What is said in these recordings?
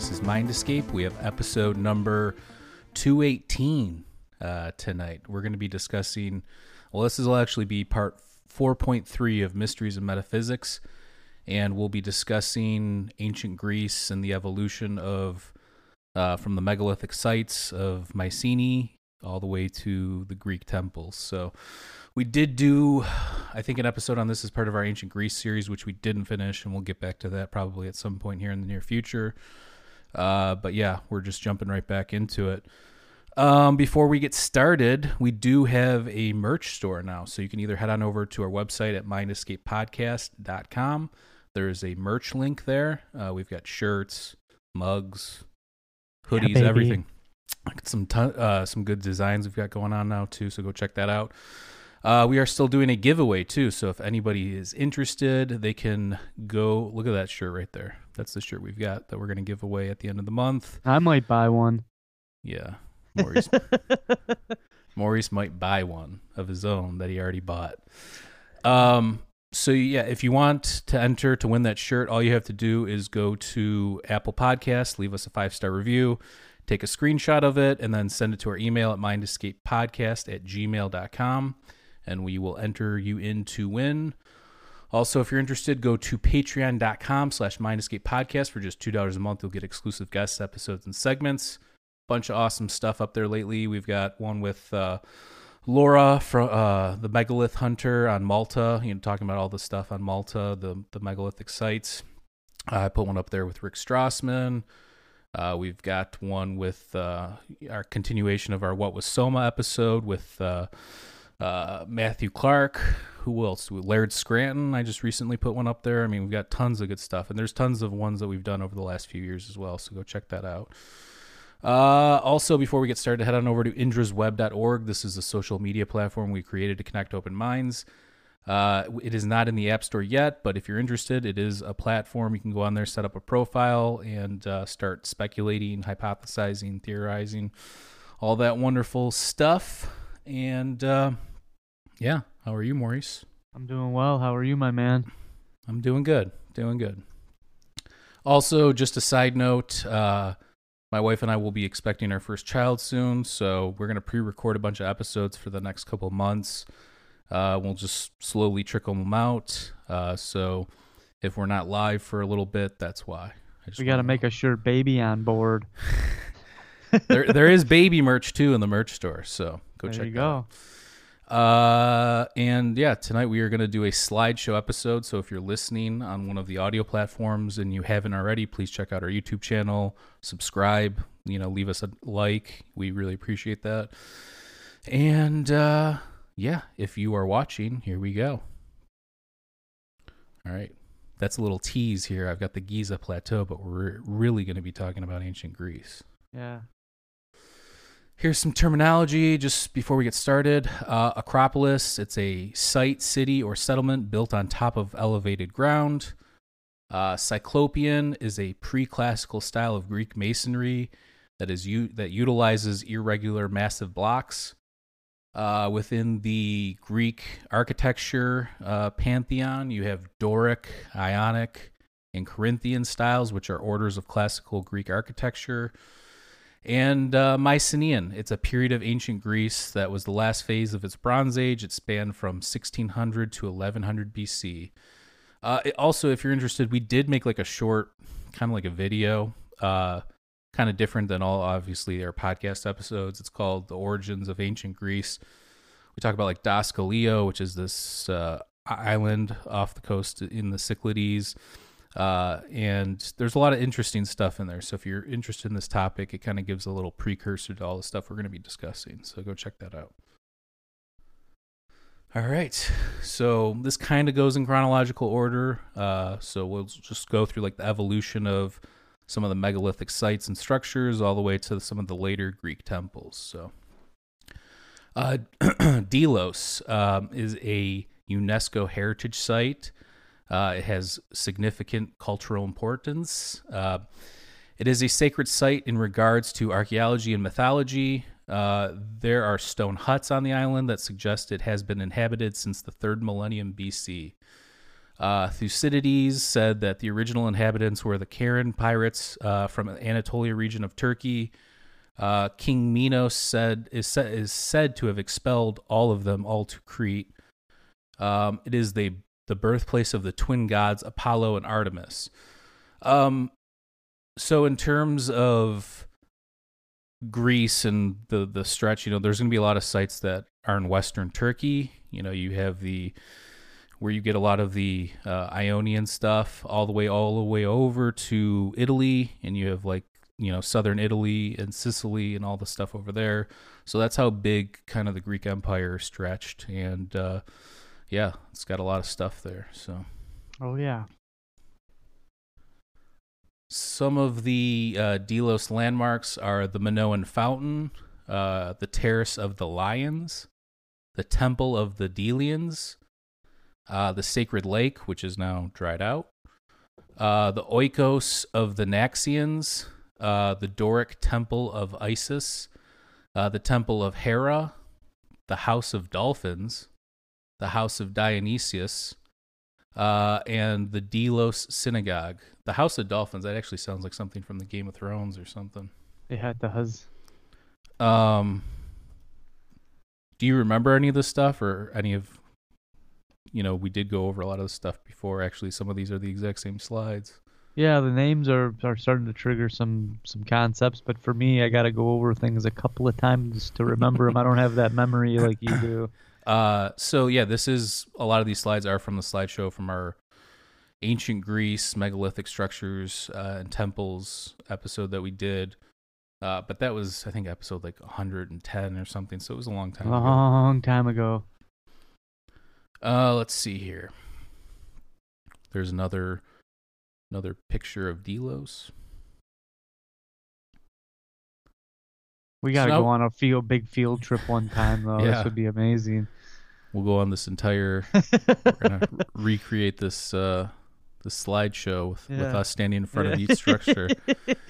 Maurice's Mind Escape. We have episode number 218 uh, tonight. We're going to be discussing, well, this will actually be part 4.3 of Mysteries of Metaphysics, and we'll be discussing ancient Greece and the evolution of, uh, from the megalithic sites of Mycenae all the way to the Greek temples. So, we did do, I think, an episode on this as part of our ancient Greece series, which we didn't finish, and we'll get back to that probably at some point here in the near future. Uh, but yeah, we're just jumping right back into it. Um, before we get started, we do have a merch store now. So you can either head on over to our website at mindescapepodcast.com. There's a merch link there. Uh, we've got shirts, mugs, hoodies, baby. everything. Got Some ton uh, some good designs we've got going on now too. So go check that out. Uh, we are still doing a giveaway too. So if anybody is interested, they can go look at that shirt right there. That's the shirt we've got that we're going to give away at the end of the month. I might buy one. Yeah. Maurice, Maurice might buy one of his own that he already bought. Um, so yeah, if you want to enter to win that shirt, all you have to do is go to Apple Podcasts, leave us a five star review, take a screenshot of it, and then send it to our email at mindescapepodcast at gmail.com, and we will enter you in to win. Also, if you're interested, go to patreon.com slash mindescapepodcast for just $2 a month. You'll get exclusive guest episodes and segments. Bunch of awesome stuff up there lately. We've got one with uh, Laura from uh, the Megalith Hunter on Malta, you know, talking about all the stuff on Malta, the, the megalithic sites. I put one up there with Rick Strassman. Uh, we've got one with uh, our continuation of our What Was Soma episode with uh, uh, Matthew Clark. Who else? Laird Scranton. I just recently put one up there. I mean, we've got tons of good stuff, and there's tons of ones that we've done over the last few years as well. So go check that out. Uh, also, before we get started, head on over to indrasweb.org. This is a social media platform we created to connect open minds. Uh, it is not in the App Store yet, but if you're interested, it is a platform. You can go on there, set up a profile, and uh, start speculating, hypothesizing, theorizing, all that wonderful stuff. And uh, yeah, how are you, Maurice? I'm doing well. How are you, my man? I'm doing good. Doing good. Also, just a side note, uh, my wife and I will be expecting our first child soon, so we're gonna pre-record a bunch of episodes for the next couple months. Uh, we'll just slowly trickle them out. Uh, so if we're not live for a little bit, that's why. We got to make a sure baby on board. there, there is baby merch too in the merch store, so go check. there check you go. out. Uh, and yeah, tonight we are going to do a slideshow episode. So if you're listening on one of the audio platforms and you haven't already, please check out our YouTube channel, subscribe, you know, leave us a like. We really appreciate that. And uh, yeah, if you are watching, here we go. All right. That's a little tease here. I've got the Giza Plateau, but we're really going to be talking about ancient Greece. Yeah. Here's some terminology just before we get started. Uh, Acropolis, it's a site, city, or settlement built on top of elevated ground. Uh, Cyclopean is a pre-classical style of Greek masonry that is u- that utilizes irregular, massive blocks. Uh, within the Greek architecture uh, pantheon, you have Doric, Ionic, and Corinthian styles, which are orders of classical Greek architecture and uh, Mycenaean. It's a period of ancient Greece that was the last phase of its Bronze Age. It spanned from 1600 to 1100 BC. Uh, it- also, if you're interested, we did make like a short, kind of like a video, uh, kind of different than all obviously our podcast episodes. It's called "The Origins of Ancient Greece." We talk about like Dhaskalio, which is this uh, island off the coast in the Cyclades uh, and there's a lot of interesting stuff in there. So if you're interested in this topic, it kind of gives a little precursor to all the stuff we're going to be discussing. So go check that out. All right. So this kind of goes in chronological order. Uh, so we'll just go through like the evolution of some of the megalithic sites and structures, all the way to some of the later Greek temples. So, uh, Delos um, is a UNESCO heritage site. Uh, it has significant cultural importance. Uh, it is a sacred site in regards to archaeology and mythology. Uh, there are stone huts on the island that suggest it has been inhabited since the third millennium BC. Uh, Thucydides said that the original inhabitants were the Carian pirates uh, from the Anatolia region of Turkey. Uh, King Minos said is, is said to have expelled all of them all to Crete. Um, it is the the birthplace of the twin gods Apollo and Artemis. Um, so in terms of Greece and the the stretch, you know, there's going to be a lot of sites that are in Western Turkey. You know, you have the where you get a lot of the uh, Ionian stuff, all the way all the way over to Italy, and you have like you know southern Italy and Sicily and all the stuff over there. So that's how big kind of the Greek Empire stretched, and uh, yeah, it's got a lot of stuff there. So Oh yeah. some of the uh, Delos landmarks are the Minoan Fountain, uh, the Terrace of the Lions, the Temple of the Delians, uh, the Sacred Lake, which is now dried out, uh, the Oikos of the Naxians, uh, the Doric Temple of Isis, uh, the Temple of Hera, the House of Dolphins, the House of Dionysius, uh, and the Delos Synagogue. The House of Dolphins, that actually sounds like something from the Game of Thrones or something. It had the huz. Um, do you remember any of this stuff or any of, you know, we did go over a lot of this stuff before. Actually, some of these are the exact same slides. Yeah, the names are, are starting to trigger some some concepts, but for me, I got to go over things a couple of times to remember them. I don't have that memory like you do. Uh, so yeah, this is a lot of these slides are from the slideshow from our ancient Greece megalithic structures uh, and temples episode that we did. Uh, but that was I think episode like 110 or something, so it was a long time. ago. Long time ago. Uh, let's see here. There's another another picture of Delos. We got to So- go on a field big field trip one time though. Yeah. This would be amazing. We'll go on this entire. we're gonna recreate this uh this slideshow with, with us standing in front of each structure.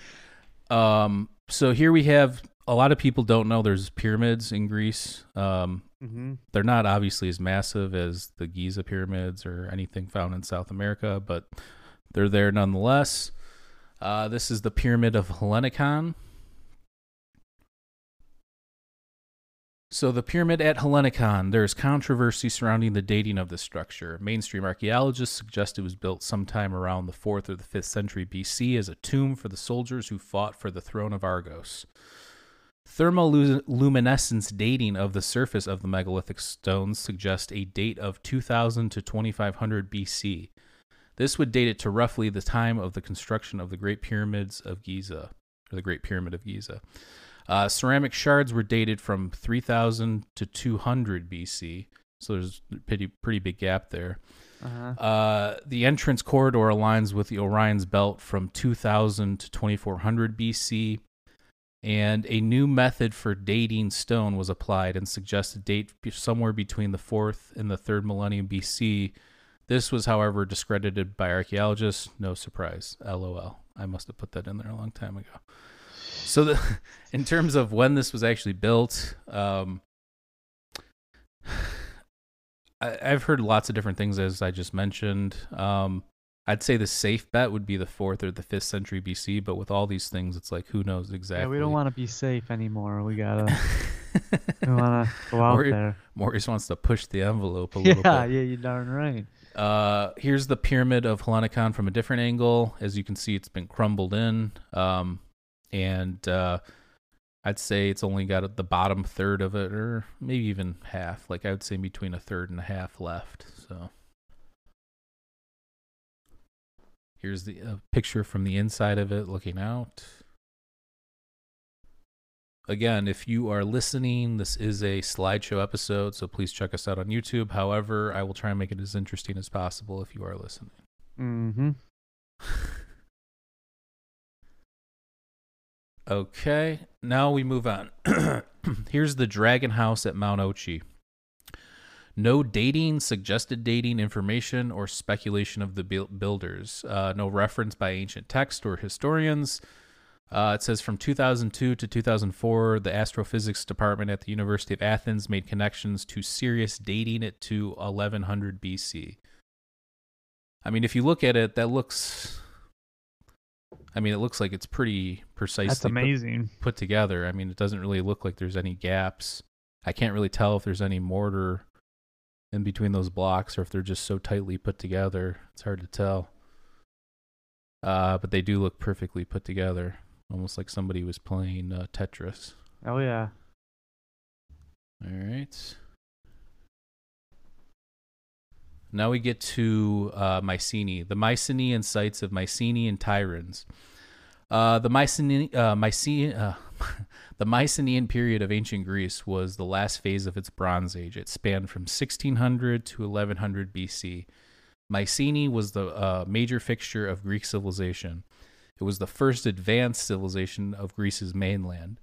um. So here we have a lot of people don't know there's pyramids in Greece. Um. hmm They're not obviously as massive as the Giza pyramids or anything found in South America, but they're there nonetheless. Uh, this is the Pyramid of Hellenikon. So, the pyramid at Hellenikon, there's controversy surrounding the dating of the structure. Mainstream archaeologists suggest it was built sometime around the 4th or the 5th century BC as a tomb for the soldiers who fought for the throne of Argos. Thermoluminescence dating of the surface of the megalithic stones suggests a date of 2000 to 2500 BC. This would date it to roughly the time of the construction of the Great Pyramids of Giza, or the Great Pyramid of Giza. Uh, ceramic shards were dated from 3000 to 200 BC, so there's a pretty, pretty big gap there. Uh-huh. Uh, the entrance corridor aligns with the Orion's belt from 2000 to 2400 BC, and a new method for dating stone was applied and suggests a date somewhere between the fourth and the third millennium BC. This was, however, discredited by archaeologists. No surprise. LOL. I must have put that in there a long time ago. So, the, in terms of when this was actually built, um, I, I've heard lots of different things, as I just mentioned. Um, I'd say the safe bet would be the fourth or the fifth century BC, but with all these things, it's like who knows exactly. Yeah, we don't want to be safe anymore. We gotta we want to go out Or- there. Maurice wants to push the envelope a Yeah, little yeah, bit. you're darn right. Uh, here's the pyramid of Hellenikon from a different angle. As you can see, it's been crumbled in, um, and uh, I'd say it's only got the bottom third of it, or maybe even half. Like I would say between a third and a half left. So here's the uh, picture from the inside of it, looking out. Again, if you are listening, this is a slideshow episode, so please check us out on YouTube. However, I will try and make it as interesting as possible if you are listening. Mm-hmm. Okay, now we move on. Here's the Dragon House at Mount Ochi. No dating, suggested dating information, or speculation of the builders. Uh, no reference by ancient text or historians. Uh, it says from 2002 to 2004, the astrophysics department at the University of Athens made connections to Sirius dating it to 1100 BC. I mean, if you look at it, that looks. I mean, it looks like it's pretty precisely That's put- put together. I mean, it doesn't really look like there's any gaps. I can't really tell if there's any mortar in between those blocks or if they're just so tightly put together. It's hard to tell. Uh, but they do look perfectly put together, almost like somebody was playing uh, Tetris. Oh yeah. All right. Now we get to uh, Mycenae, the Mycenaean sites of Mycenae and Tiryns. Uh, the Mycenae, uh, Mycenae, uh, the Mycenaean period of ancient Greece was the last phase of its Bronze Age. It spanned from 1600 to 1100 BC. Mycenae was the uh, major fixture of Greek civilization. It was the first advanced civilization of Greece's mainland.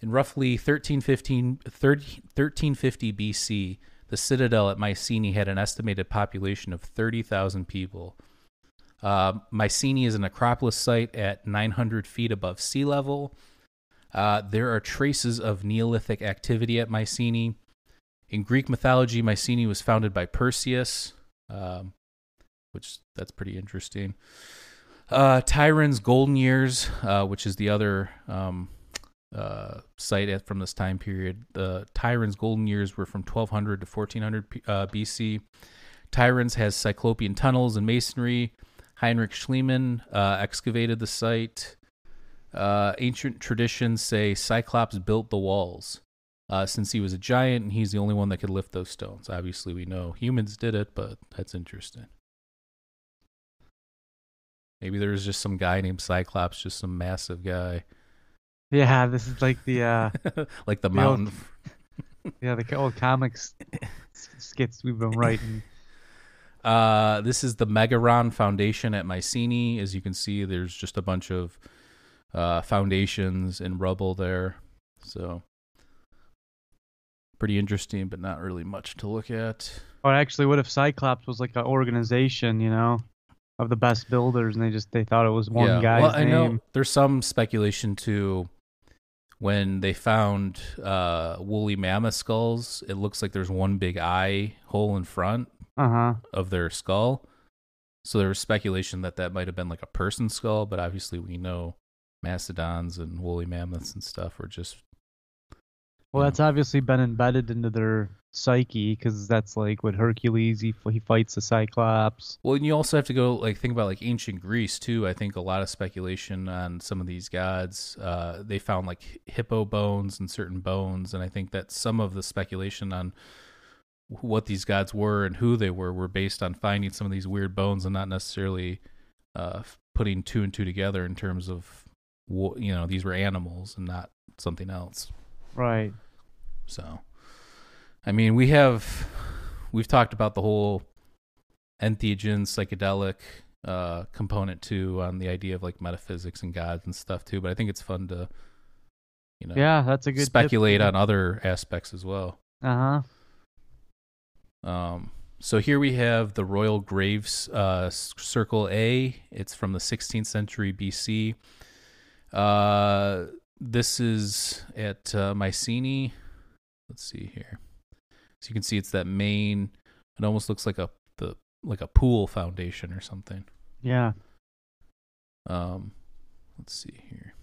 In roughly 1315, 30 1350 BC, the citadel at Mycenae had an estimated population of 30,000 people. Uh, Mycenae is an acropolis site at 900 feet above sea level. Uh, there are traces of Neolithic activity at Mycenae. In Greek mythology, Mycenae was founded by Perseus, um, which that's pretty interesting. Uh, Tiryns Golden Years, uh, which is the other um, uh, site at, from this time period. The Tiryns golden years were from 1200 to 1400 P- uh, BC. Tiryns has cyclopean tunnels and masonry. Heinrich Schliemann uh, excavated the site. Uh, ancient traditions say Cyclops built the walls. Uh, since he was a giant and he's the only one that could lift those stones. Obviously, we know humans did it, but that's interesting. Maybe there was just some guy named Cyclops, just some massive guy, Yeah, this is like the uh like the The old- mountain. yeah the old comics skits we've been writing. Uh, this is the Megaron Foundation at Mycenae. As you can see, there's just a bunch of uh, foundations and rubble there. So, pretty interesting, but not really much to look at. Or actually, what if Cyclops was like an organization, you know, of the best builders, and they just they thought it was one yeah. guy's well, I know there's some speculation too. When they found uh, woolly mammoth skulls, it looks like there's one big eye hole in front Uh huh. of their skull. So there was speculation that that might have been like a person skull, but obviously we know mastodons and woolly mammoths and stuff were just Well, that's obviously been embedded into their psyche because that's like with Hercules, he he fights the Cyclops. well. And you also have to go like think about like ancient Greece too. I think a lot of speculation on some of these gods. Uh, they found like hippo bones and certain bones, and I think that some of the speculation on what these gods were and who they were were based on finding some of these weird bones and not necessarily uh, putting two and two together in terms of wha- you know these were animals and not something else. Right. So, I mean, we have we've talked about the whole entheogen psychedelic uh, component too on the idea of like metaphysics and gods and stuff too. But I think it's fun to you know Yeah, that's a good speculate on other aspects as well. Uh huh. Um, so here we have the Royal Graves uh, Circle A. It's from the 16th century BC. Uh, this is at uh, Mycenae. Let's see here. So you can see it's that main. It almost looks like a the like a pool foundation or something. Yeah. Um, let's see here.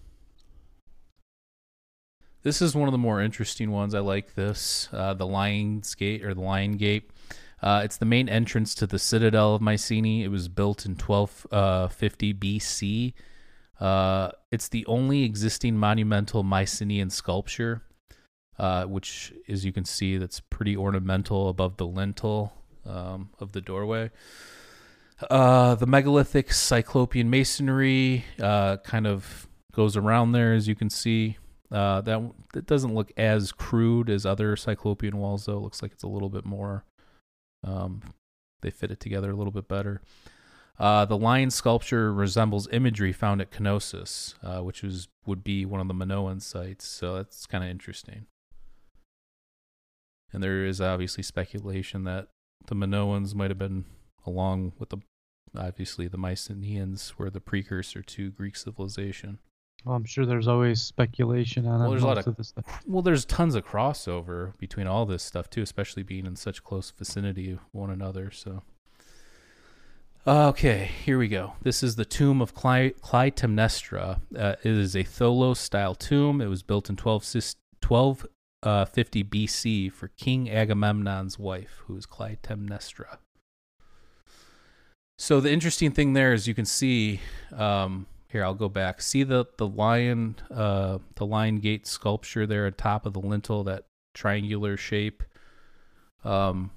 This is one of the more interesting ones. I like this. Uh, the Lion's Gate or the Lion Gate. Uh, it's the main entrance to the Citadel of Mycenae. It was built in 1250 BC. Uh, it's the only existing monumental Mycenaean sculpture, uh, which, as you can see, that's pretty ornamental above the lintel um, of the doorway. Uh, the megalithic cyclopean masonry uh, kind of goes around there, as you can see. Uh, that that doesn't look as crude as other cyclopean walls, though. It looks like it's a little bit more. Um, they fit it together a little bit better. Uh, the lion sculpture resembles imagery found at Knossos, uh, which was would be one of the Minoan sites. So that's kind of interesting. And there is obviously speculation that the Minoans might have been, along with the obviously the Mycenaeans, were the precursor to Greek civilization. Well, I'm sure there's always speculation on Well, there's a lot of- this stuff. Well, there's tons of crossover between all this stuff too, especially being in such close vicinity of one another. So, okay, here we go. This is the tomb of Cly- Clytemnestra. Uh, it is a Tholos style tomb. It was built in 12, sis- 1250 BC for King Agamemnon's wife, who is Clytemnestra. So the interesting thing there is you can see um, here. I'll go back. See the the lion, uh, the lion gate sculpture there at top of the lintel, that triangular shape um,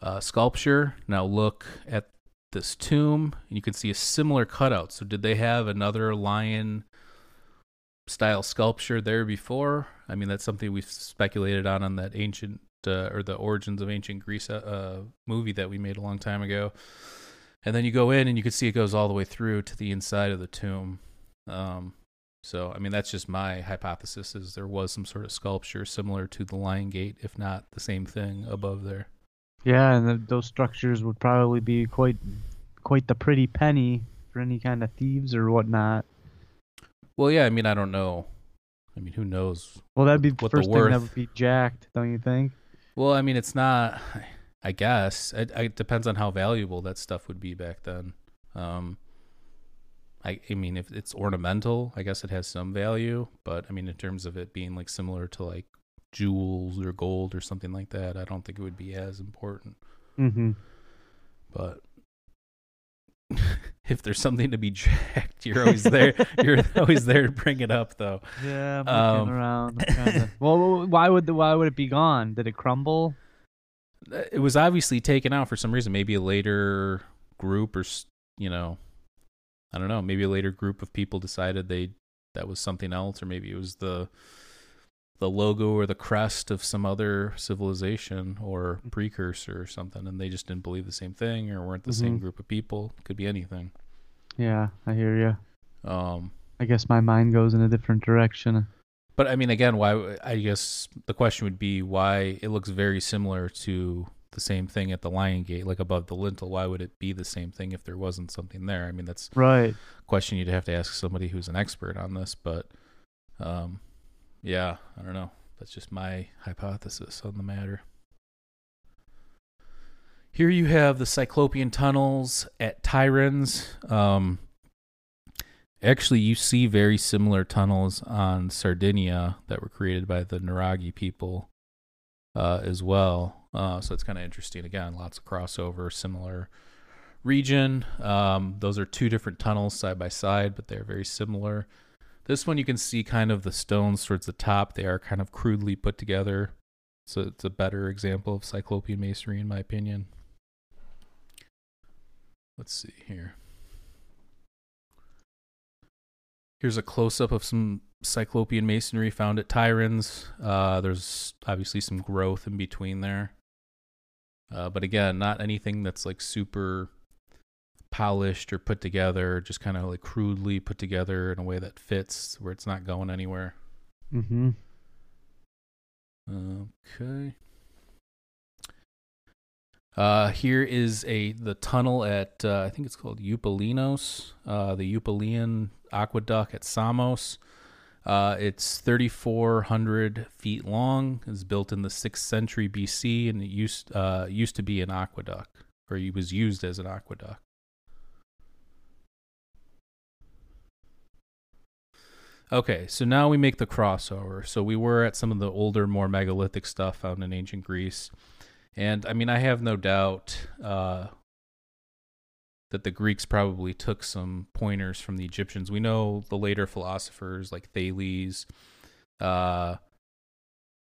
uh, sculpture. Now look at this tomb, and you can see a similar cutout. So did they have another lion style sculpture there before? I mean, that's something we've speculated on on that ancient uh, or the origins of ancient Greece uh, movie that we made a long time ago. And then you go in and you can see it goes all the way through to the inside of the tomb. Um, so, I mean, that's just my hypothesis is there was some sort of sculpture similar to the Lion Gate, if not the same thing above there. Yeah, and the, those structures would probably be quite quite the pretty penny for any kind of thieves or whatnot. Well, yeah, I mean, I don't know. I mean, who knows? Well, that'd be the What the first thing that would be jacked, don't you think? Well, I mean, it's not. I guess it, it depends on how valuable that stuff would be back then. Um, I, I mean, if it's ornamental, I guess it has some value. But I mean, in terms of it being like similar to like jewels or gold or something like that, I don't think it would be as important. Mm-hmm. But if there's something to be jacked, you're always there. you're always there to bring it up, though. Yeah, I'm Um, around. Kinda. well, why would the, why would it be gone? Did it crumble? it was obviously taken out for some reason. Maybe a later group, or you know, I don't know. Maybe a later group of people decided they that was something else, or maybe it was the the logo or the crest of some other civilization or precursor or something, and they just didn't believe the same thing or weren't the same Mhm. group of people. Could be anything. Yeah, I hear you. Um, I guess my mind goes in a different direction. But I mean, again, why? I guess the question would be why it looks very similar to the same thing at the Lion Gate, like above the lintel. Why would it be the same thing if there wasn't something there? I mean, that's Right. a question you'd have to ask somebody who's an expert on this. But, um, yeah, I don't know. That's just my hypothesis on the matter. Here you have the Cyclopean tunnels at Tiryns. Um, actually, you see very similar tunnels on Sardinia that were created by the Nuragi people uh, as well. Uh, so it's kind of interesting. Again, lots of crossover, similar region. Um, those are two different tunnels side by side, but they're very similar. This one you can see kind of the stones towards the top. They are kind of crudely put together. So it's a better example of Cyclopean masonry, in my opinion. Let's see here. Here's a close up of some Cyclopean masonry found at Tiryns. Uh, there's obviously some growth in between there. Uh, but again, not anything that's like super polished or put together, just kind of like crudely put together in a way that fits where it's not going anywhere. Mm-hmm. Okay. Uh, here is a the tunnel at uh, I think it's called Eupalinos, uh, the Eupalian aqueduct at Samos. Uh, it's 3,400 feet long. It's built in the sixth century BC, and it used uh, used to be an aqueduct, or it was used as an aqueduct. Okay, so now we make the crossover. So we were at some of the older, more megalithic stuff found in ancient Greece. And I mean, I have no doubt uh, that the Greeks probably took some pointers from the Egyptians. We know the later philosophers like Thales. Uh,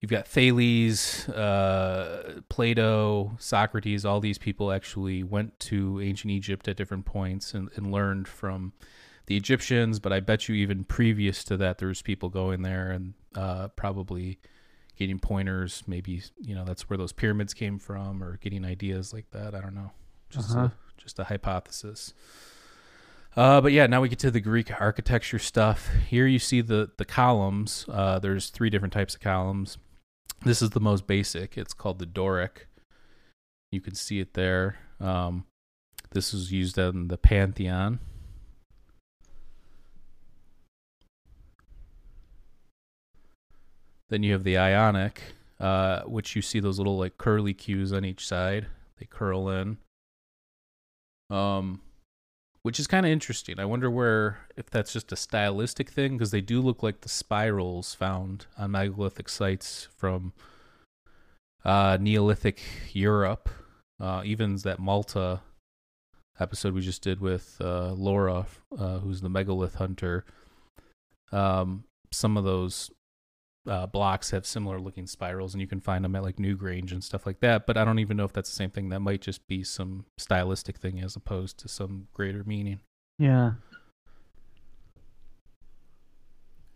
you've got Thales, uh, Plato, Socrates. All these people actually went to ancient Egypt at different points and, and learned from the Egyptians. But I bet you even previous to that, there was people going there and uh, probably getting pointers. Maybe you know that's where those pyramids came from, or getting ideas like that. I don't know. Just Uh-huh. a, just a hypothesis. Uh, but yeah, now we get to the Greek architecture stuff. Here you see the the columns. Uh, there's three different types of columns. This is the most basic. It's called the Doric. You can see it there. Um, this was used in the Pantheon. Then you have the Ionic, uh, which you see those little like curly cues on each side. They curl in. Um, which is kind of interesting. I wonder where if that's just a stylistic thing because they do look like the spirals found on megalithic sites from uh, Neolithic Europe. Uh, even that Malta episode we just did with uh, Laura, uh, who's the megalith hunter. Um, some of those uh, blocks have similar looking spirals, and you can find them at like Newgrange and stuff like that. But I don't even know if that's the same thing. That might just be some stylistic thing as opposed to some greater meaning. Yeah.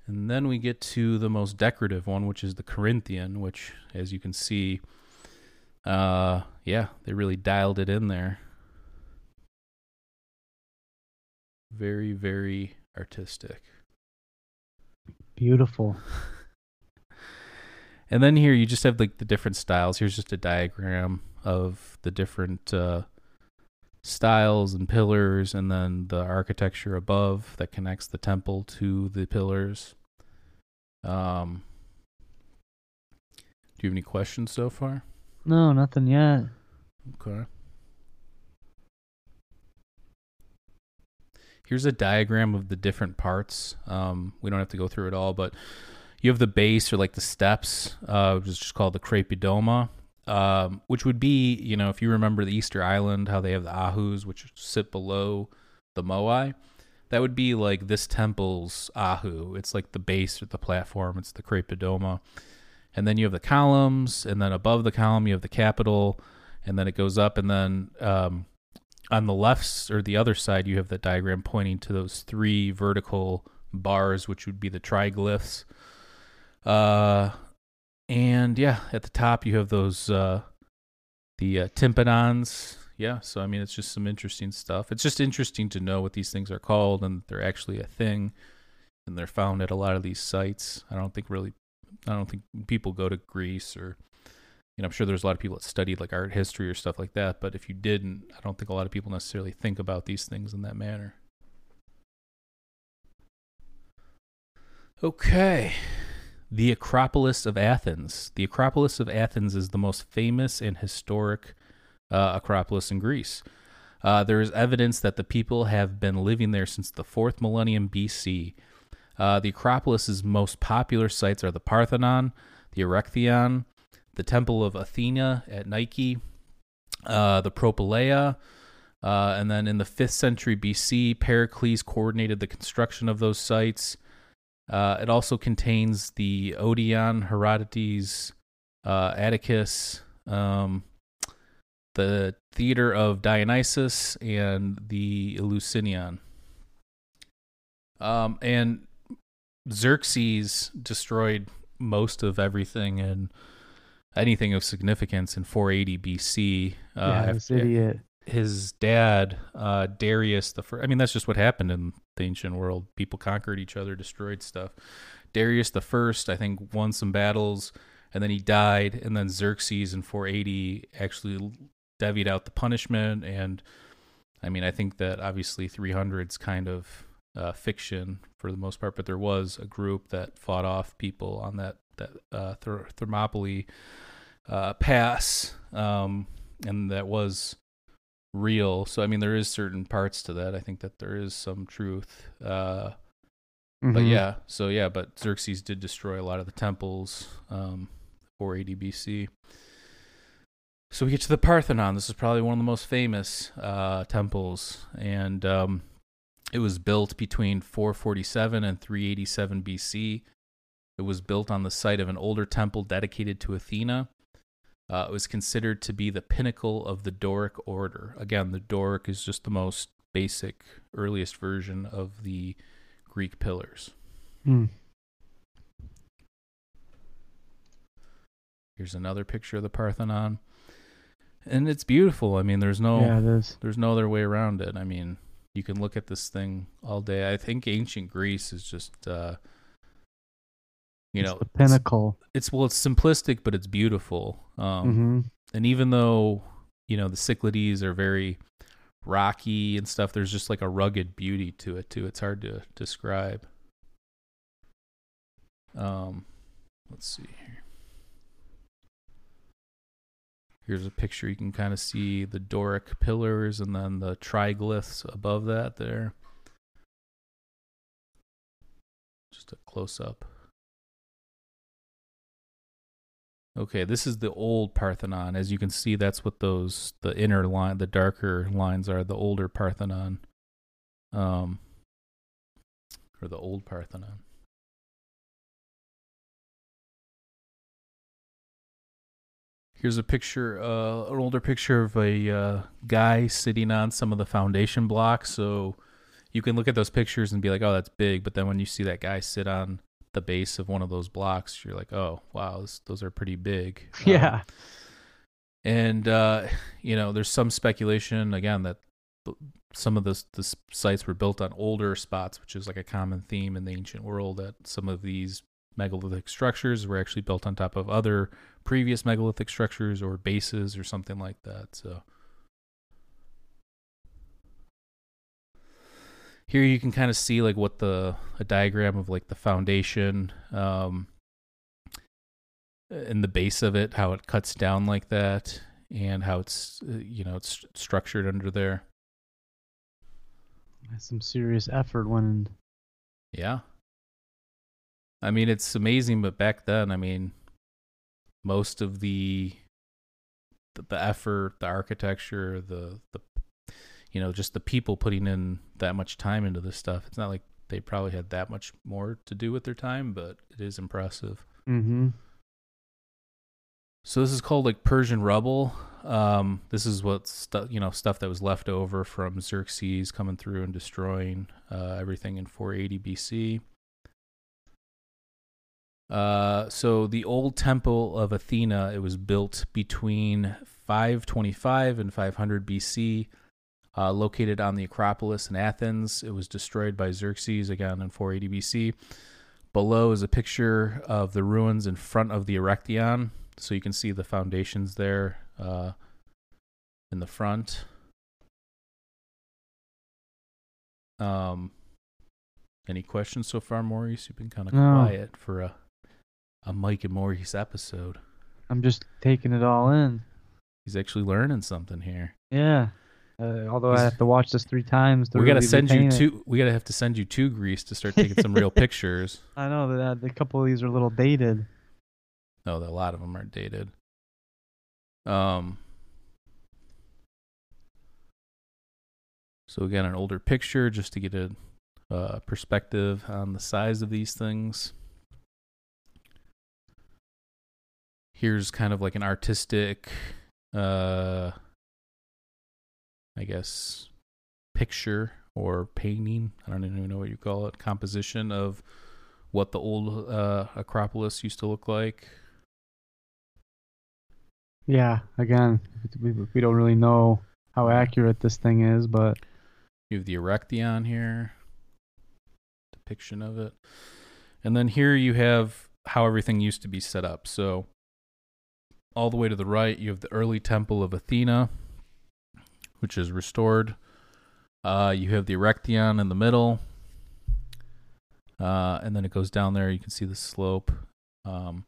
And then we get to the most decorative one, which is the Corinthian, which, as you can see, uh, yeah, they really dialed it in there. Very, very artistic. Beautiful. And then here you just have like the different styles. Here's just a diagram of the different uh, styles and pillars, and then the architecture above that connects the temple to the pillars. Um, do you have any questions so far? No, nothing yet. Okay. Here's a diagram of the different parts. Um, we don't have to go through it all, but you have the base or like the steps, uh, which is just called the Crepidoma, um, which would be, you know, if you remember the Easter Island, how they have the Ahus, which sit below the Moai. That would be like this temple's Ahu. It's like the base or the platform. It's the Crepidoma. And then you have the columns, and then above the column, you have the capital, and then it goes up, and then um, on the left or the other side, you have the diagram pointing to those three vertical bars, which would be the triglyphs. Uh, and yeah, at the top you have those uh, the uh, tympanons. Yeah, so I mean it's just some interesting stuff. It's just interesting to know what these things are called and they're actually a thing, and they're found at a lot of these sites. I don't think really, I don't think people go to Greece or you know, I'm sure there's a lot of people that studied like art history or stuff like that, but if you didn't, I don't think a lot of people necessarily think about these things in that manner. Okay. The Acropolis of Athens. The Acropolis of Athens is the most famous and historic uh, Acropolis in Greece. Uh, there is evidence that the people have been living there since the fourth millennium BC. Uh, the Acropolis's most popular sites are the Parthenon, the Erechtheion, the Temple of Athena at Nike, uh, the Propylaea, uh, and then in the 5th century BC, Pericles coordinated the construction of those sites. Uh, it also contains the Odeon, Herodotus, uh, Atticus, um, the Theater of Dionysus, and the Eleusinion. Um, and Xerxes destroyed most of everything and anything of significance in 480 BC. Uh, yeah, this idiot. his dad, uh, Darius the first. I mean, that's just what happened in the ancient world. People conquered each other, destroyed stuff. Darius the first, I think, won some battles, and then he died. And then Xerxes in 480 actually devied out the punishment. And I mean, I think that obviously 300's kind of uh, fiction for the most part, but there was a group that fought off people on that that uh, Ther- Thermopylae uh, pass, um, and that was real. So I mean, there is certain parts to that. I think that there is some truth. Uh, But Mhm. yeah, so yeah, but Xerxes did destroy a lot of the temples, um, 480 BC. So we get to the Parthenon. This is probably one of the most famous uh, temples, and um, it was built between 447 and 387 BC. It was built on the site of an older temple dedicated to Athena. Uh, it was considered to be the pinnacle of the Doric order. Again, the Doric is just the most basic, earliest version of the Greek pillars. Hmm. Here's another picture of the Parthenon. and it's beautiful. I mean, there's no Yeah, there's no other way around it. I mean, you can look at this thing all day. I think ancient Greece is just uh you It's know, the pinnacle. It's, well, it's simplistic, but it's beautiful. Um hmm and even though, you know, the Cyclades are very rocky and stuff, there's just like a rugged beauty to it too. It's hard to describe. Um let's see here. Here's a picture. You can kind of see the Doric pillars and then the triglyphs above that there. Just a close up. Okay, this is the old Parthenon. As you can see, that's what those the inner line, the darker lines are the older Parthenon. Um or the old Parthenon. Here's a picture, uh, an older picture of a uh, guy sitting on some of the foundation blocks. So you can look at those pictures and be like, "Oh, that's big," but then when you see that guy sit on the base of one of those blocks, you're like, "Oh, wow, this, those are pretty big." Um, Yeah. and uh, you know, there's some speculation again that some of the the sites were built on older spots, which is like a common theme in the ancient world. That some of these megalithic structures were actually built on top of other previous megalithic structures or bases or something like that. So here you can kind of see like what the a diagram of like the foundation um in the base of it how it cuts down like that and how it's uh, you know it's structured under there. Some serious effort when yeah. I mean it's amazing but back then i mean most of the the, the effort the architecture the the you know just the people putting in that much time into this stuff it's not like they probably had that much more to do with their time but it is impressive hmm So this is called like Persian rubble. Um, this is what stuff you know stuff that was left over from Xerxes coming through and destroying uh, everything in 480 BC. Uh, so the old temple of Athena, it was built between 525 and 500 BC, uh, located on the Acropolis in Athens. It was destroyed by Xerxes again in 480 BC. Below is a picture of the ruins in front of the Erechtheion, so you can see the foundations there uh, in the front. Um, any questions so far, Maurice? You've been kind of No. quiet for a a Mike and Maurice episode. I'm just taking it all in. He's actually learning something here. Yeah. Uh, although I have to watch this three times. To we gotta send you it. to. We gotta have to send you to Greece to start taking some real pictures. I know that uh, a couple of these are a little dated. No, a lot of them are dated. Um. So again, an older picture just to get a uh, perspective on the size of these things. Here's kind of like an artistic, uh, I guess, picture or painting. I don't even know what you call it. Composition of what the old uh, Acropolis used to look like. Yeah. Again, we we don't really know how accurate this thing is, but You have the Erechtheion here, depiction of it. And then here you have how everything used to be set up. So, all the way to the right, you have the early temple of Athena, which is restored. Uh, you have the Erechtheion in the middle. Uh, and then it goes down there. You can see the slope. Um,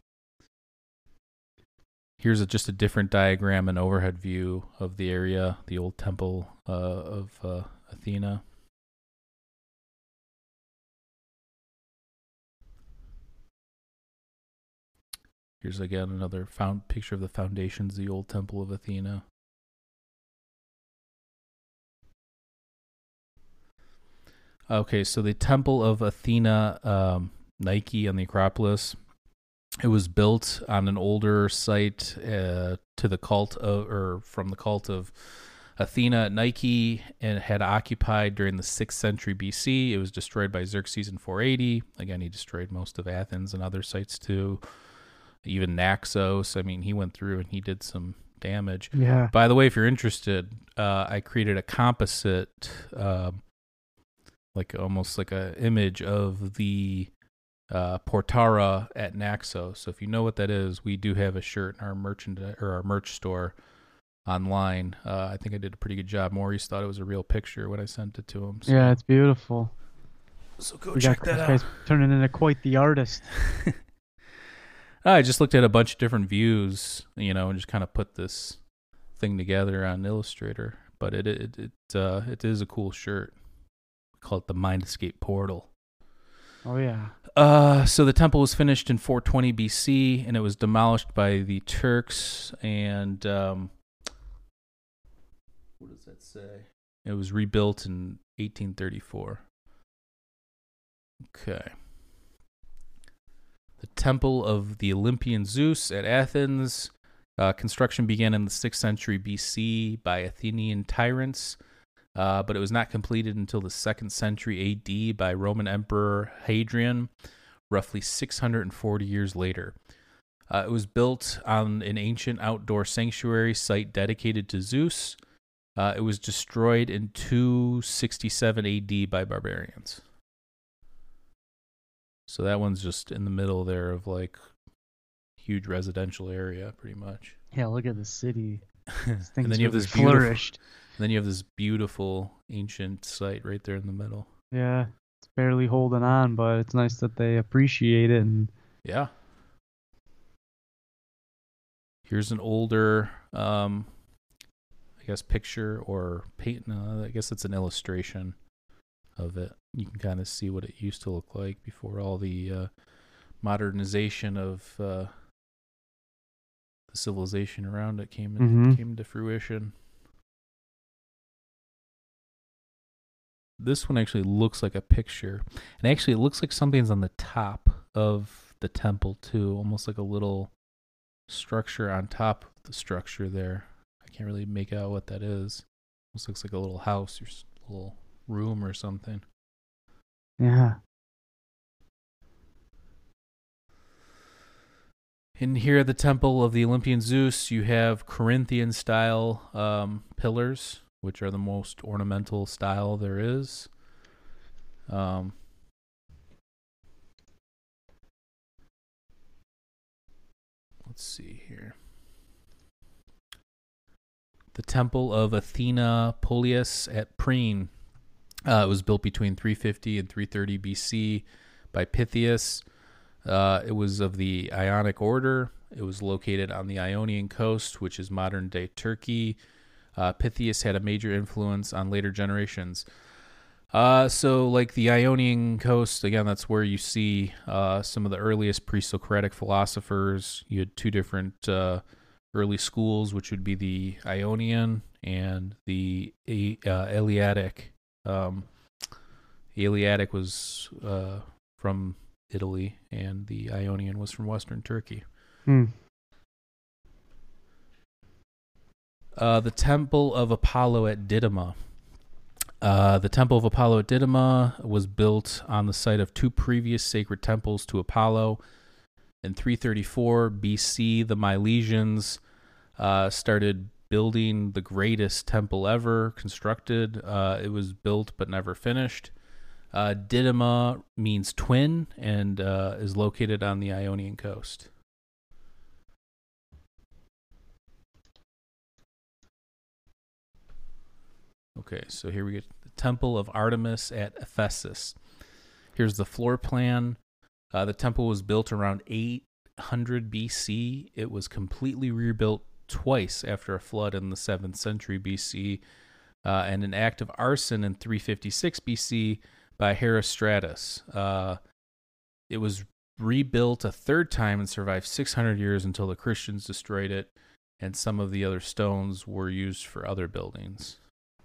here's a, just a different diagram and overhead view of the area, the old temple uh, of uh, Athena. Here's again another found picture of the foundations, the old temple of Athena. Okay, so the temple of Athena, um, Nike on the Acropolis, it was built on an older site uh, to the cult of, or from the cult of Athena at Nike and had occupied during the 6th century BC. It was destroyed by Xerxes in 480. Again, he destroyed most of Athens and other sites too. Even Naxos. I mean, he went through and he did some damage. Yeah. By the way, if you're interested, uh, I created a composite, um, like almost like a image of the uh, Portara at Naxos. So if you know what that is, we do have a shirt in our merchant or our merch store online. Uh, I think I did a pretty good job. Maurice thought it was a real picture when I sent it to him. So, Yeah, it's beautiful. so go We check got that this out. guy's turning into quite the artist. I just looked at a bunch of different views, you know, and just kind of put this thing together on Illustrator. But it it it uh, it is a cool shirt. Call it the Mind Escape Portal. Oh yeah. Uh, so the temple was finished in 420 BC, and it was demolished by the Turks. And um, what does that say? It was rebuilt in 1834. Okay. The temple of the Olympian Zeus at Athens. Uh, construction began in the 6th century BC by Athenian tyrants uh, but it was not completed until the second century AD by Roman Emperor Hadrian, roughly 640 years later. Uh, it was built on an ancient outdoor sanctuary site dedicated to Zeus. Uh, it was destroyed in 267 AD by barbarians. So that one's just in the middle there of like huge residential area, pretty much. Yeah, look at the city. and then you have this beautiful, flourished. then you have this beautiful ancient site right there in the middle. Yeah, it's barely holding on, but it's nice that they appreciate it. And Yeah. Here's an older, um, I guess, picture or paint. No, I guess it's an illustration of it. You can kind of see what it used to look like before all the uh, modernization of uh, civilization around it came Mhm. came to fruition. This one actually looks like a picture, and actually it looks like something's on the top of the temple too, almost like a little structure on top of the structure there. I can't really make out what that is. Almost looks like a little house or s- little room or something. yeah, In here at the temple of the Olympian Zeus, you have Corinthian style um, pillars, which are the most ornamental style there is. Um, let's see here. The temple of Athena Polias at Priene. Uh, it was built between 350 and 330 BC by Pythias. Uh, it was of the Ionic order. It was located on the Ionian coast, which is modern day Turkey. Uh, Pythias had a major influence on later generations. Uh, so, like the Ionian coast, again, that's where you see uh, some of the earliest pre Socratic philosophers. You had two different uh, early schools, which would be the Ionian and the uh, Eleatic. Um, Eleatic was uh, from Italy, and the Ionian was from Western Turkey. Hmm. Uh, the Temple of Apollo at Didyma. Uh, the Temple of Apollo at Didyma was built on the site of two previous sacred temples to Apollo. In 334 BC, the Milesians uh, started building the greatest temple ever constructed. Uh, it was built but never finished. Uh, Didyma means twin and uh, is located on the Ionian coast. Okay, so here we get the Temple of Artemis at Ephesus. Here's the floor plan. Uh, the temple was built around 800 BC. It was completely rebuilt twice after a flood in the 7th century BC uh, and an act of arson in 356 BC by Herostratus. Uh, it was rebuilt a third time and survived 600 years until the Christians destroyed it, and some of the other stones were used for other buildings.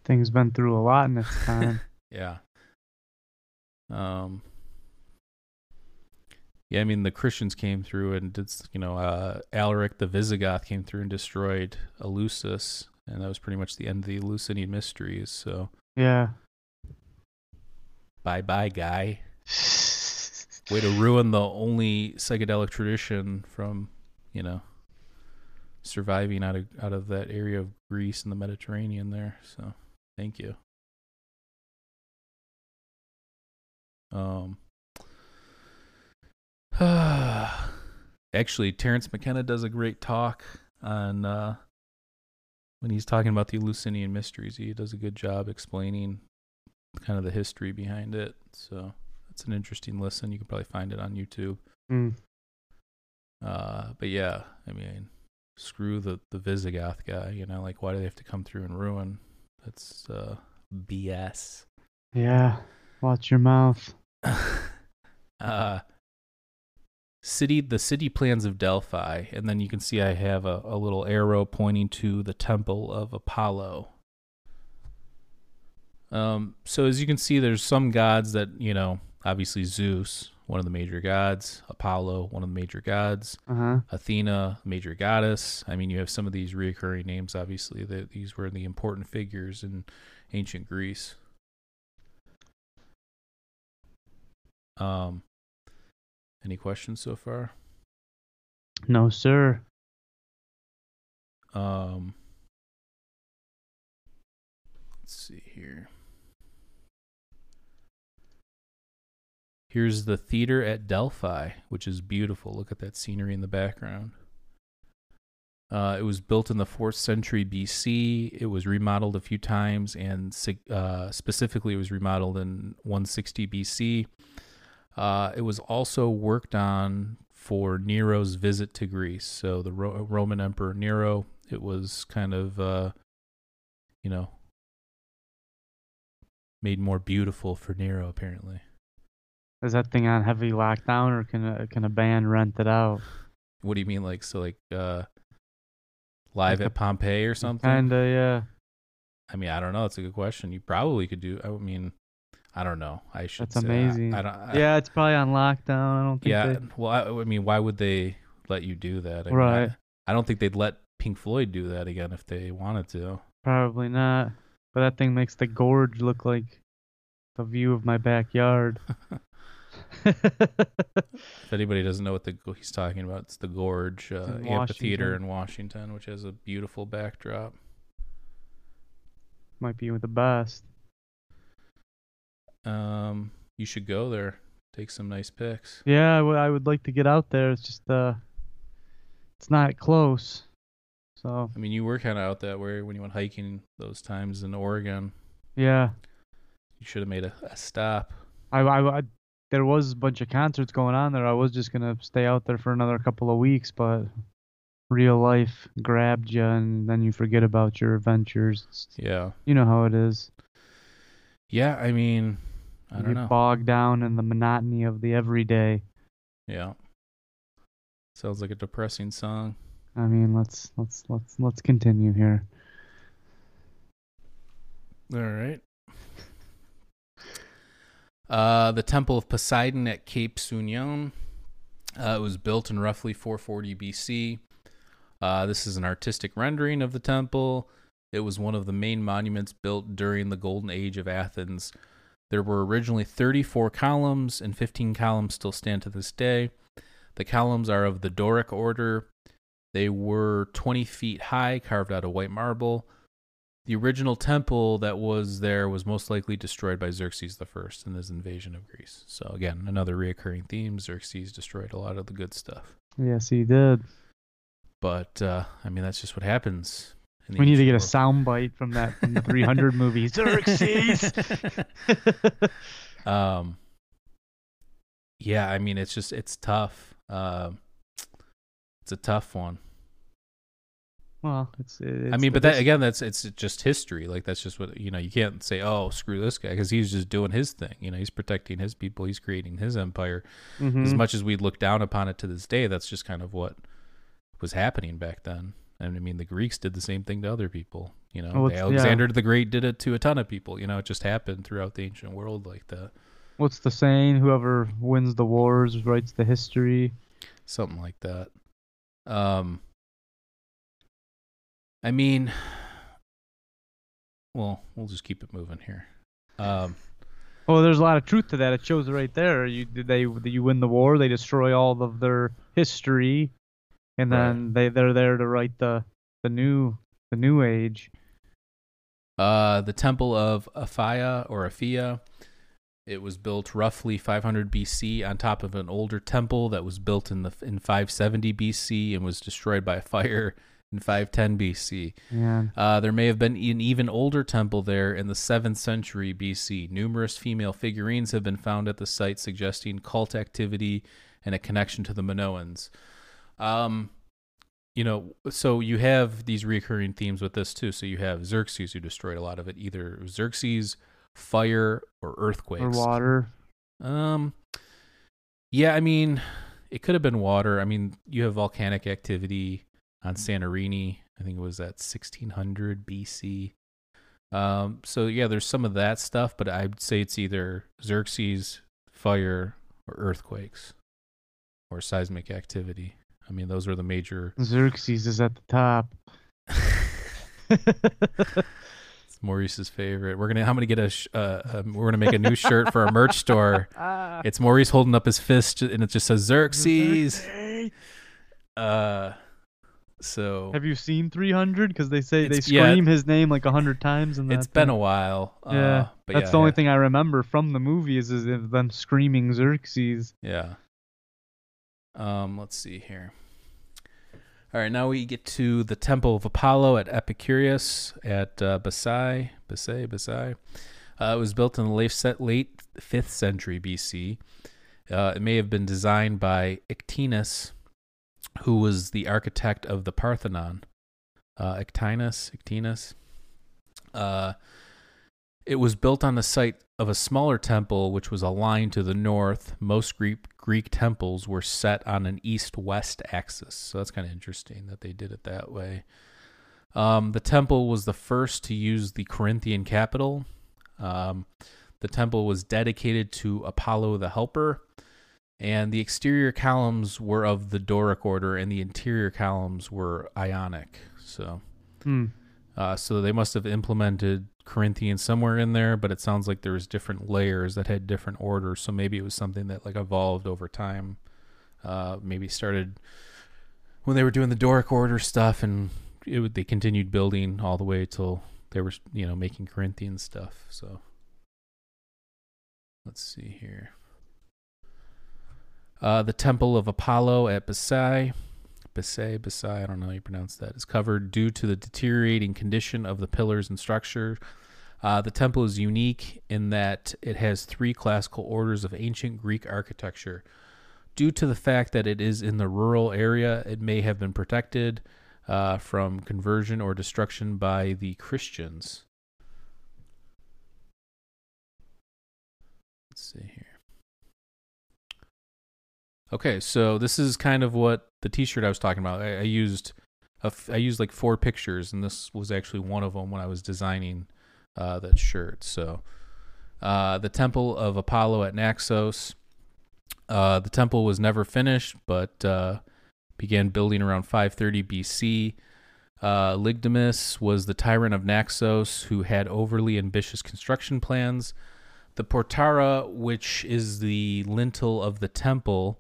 Things been through a lot in this time. Yeah. Um. Yeah, I mean the Christians came through and did, you know, uh, Alaric the Visigoth came through and destroyed Eleusis, and that was pretty much the end of the Eleusinian mysteries. So yeah. Bye bye, guy. Way to ruin the only psychedelic tradition from, you know, surviving out of out of that area of Greece and the Mediterranean there. So thank you. Um. Actually, Terence McKenna does a great talk on uh, when he's talking about the Eleusinian mysteries. He does a good job explaining kind of the history behind it. So that's an interesting listen. You can probably find it on YouTube. Mm. Uh, but yeah, I mean, screw the the Visigoth guy. You know, like why do they have to come through and ruin? That's uh, BS. Yeah. Watch your mouth. uh, city the city plans of Delphi, and then you can see I have a, a little arrow pointing to the temple of Apollo. Um, so as you can see, there's some gods that you know, obviously Zeus, one of the major gods, Apollo, one of the major gods, Uh huh. Athena, major goddess. I mean, you have some of these recurring names. Obviously, that these were the important figures in ancient Greece. Um, any questions so far? No, sir. Um, let's see here. Here's the theater at Delphi, which is beautiful. Look at that scenery in the background. Uh, it was built in the fourth century BC. It was remodeled a few times, and uh, specifically, it was remodeled in 160 BC. Uh, it was also worked on for Nero's visit to Greece. So the Ro- Roman Emperor Nero, it was kind of, uh, you know, made more beautiful for Nero, apparently. Is that thing on heavy lockdown, or can a, can a band rent it out? What do you mean, like so, like uh, live Like at Pompeii or something? Kinda, yeah. I mean, I don't know. It's a good question. You probably could do. I mean, I don't know. I should. That's amazing. I, don't. I- yeah, it's probably on lockdown. I don't think. yeah. they- Well, I, I mean, why would they let you do that? I mean, Right. I, I don't think they'd let Pink Floyd do that again if they wanted to. Probably not. But that thing makes the gorge look like the view of my backyard. If anybody doesn't know what the he's talking about, it's the Gorge uh, in Amphitheater in Washington, which has a beautiful backdrop. Might be with the best. Um, you should go there. Take some nice pics. Yeah, I w- I would like to get out there. It's just uh, it's not close. So I mean, you were kind of out that way when you went hiking those times in Oregon. yeah, You should have made a, a stop. I, I, I there was a bunch of concerts going on there. I was just gonna stay out there for another couple of weeks, but real life grabbed you, and then you forget about your adventures. Yeah. You know how it is. Yeah. I mean, I You don't know. bogged down in the monotony of the everyday. Yeah. Sounds like a depressing song. I mean, let's let's let's let's continue here. All right. Uh, the Temple of Poseidon at Cape Sunion. Uh, it was built in roughly 440 BC. Uh, this is an artistic rendering of the temple. It was one of the main monuments built during the Golden Age of Athens. There were originally 34 columns, and 15 columns still stand to this day. The columns are of the Doric order. They were 20 feet high, carved out of white marble. The original temple that was there was most likely destroyed by Xerxes the First in his invasion of Greece. So again, another reoccurring theme: Xerxes destroyed a lot of the good stuff. Yes, he did. But uh, I mean, that's just what happens. We need to get a world. sound bite from that from the 300 movie. Xerxes. um, yeah, I mean, it's just it's tough. Um, it's a tough one. Well, it's, it's I mean, but that again, that's it's just history. Like that's just what you know. You can't say, "Oh, screw this guy," because he's just doing his thing. You know, he's protecting his people. He's creating his empire. As Mhm. much as we look down upon it to this day, that's just kind of what was happening back then. And I mean, the Greeks did the same thing to other people. You know, Oh, it's- yeah. Alexander the Great did it to a ton of people. You know, it just happened throughout the ancient world like that. What's the saying? Whoever wins the wars writes the history. something like that. Um, I mean, well, we'll just keep it moving here. Um, Well, there's a lot of truth to that. It shows right there. You they you win the war, they destroy all of their history, and Right. then they they're there to write the the new the new age. Uh, the Temple of Aphia or Aphia. It was built roughly 500 BC on top of an older temple that was built in the in 570 BC and was destroyed by a fire in 510 BC. Yeah. Uh, there may have been an even older temple there in the 7th century BC. Numerous female figurines have been found at the site, suggesting cult activity and a connection to the Minoans. Um, you know, so you have these recurring themes with this too. So you have Xerxes who destroyed a lot of it, either Xerxes, fire, or earthquakes. Or water. Um, yeah, I mean, it could have been water. I mean, you have volcanic activity on Santorini. I think it was at 1600 BC. Um, so yeah, there's some of that stuff, but I'd say it's either Xerxes, fire, or earthquakes, or seismic activity. I mean, those are the major. Xerxes is at the top. It's Maurice's favorite. We're gonna. I'm gonna get a. Sh- uh, um, we're gonna make a new shirt for our merch store. It's Maurice holding up his fist, and it just says Xerxes. Uh, so Have you seen 300? Because they say they It's- yeah. scream his name like a hundred times in that. it's been thing. a while. Uh, Yeah, that's yeah, the only yeah, thing I remember from the movie is, is them screaming Xerxes. Yeah. Um, let's see here. All right, now we get to the Temple of Apollo at Epicurus at uh, Basai. Basai, Basai. Uh, it was built in the late, set, late 5th century BC. Uh, it may have been designed by Ictinus, who was the architect of the Parthenon. Uh, Ictinus, Ictinus. Uh, it was built on the site of a smaller temple, which was aligned to the north. Most Greek, Greek temples were set on an east west axis. So that's kind of interesting that they did it that way. Um, the temple was the first to use the Corinthian capital. Um, the temple was dedicated to Apollo the Helper, and the exterior columns were of the Doric order, and the interior columns were Ionic. So, Hmm. uh, so they must have implemented Corinthian somewhere in there, but it sounds like there was different layers that had different orders. So maybe it was something that like evolved over time. Uh, maybe started when they were doing the Doric order stuff, and it would, they continued building all the way till they were you know making Corinthian stuff. So let's see here. Uh, the Temple of Apollo at Basai. Basai, Basai, I don't know how you pronounce that, is covered due to the deteriorating condition of the pillars and structure. Uh, the temple is unique in that it has three classical orders of ancient Greek architecture. Due to the fact that it is in the rural area, it may have been protected uh, from conversion or destruction by the Christians. Let's see here. Okay, so this is kind of what the T-shirt I was talking about. I, I used, a I used like four pictures, and this was actually one of them when I was designing uh, that shirt. So, uh, the Temple of Apollo at Naxos. Uh, the temple was never finished, but uh, began building around 530 BC. Uh, Lygdamis was the tyrant of Naxos who had overly ambitious construction plans. The Portara, which is the lintel of the temple,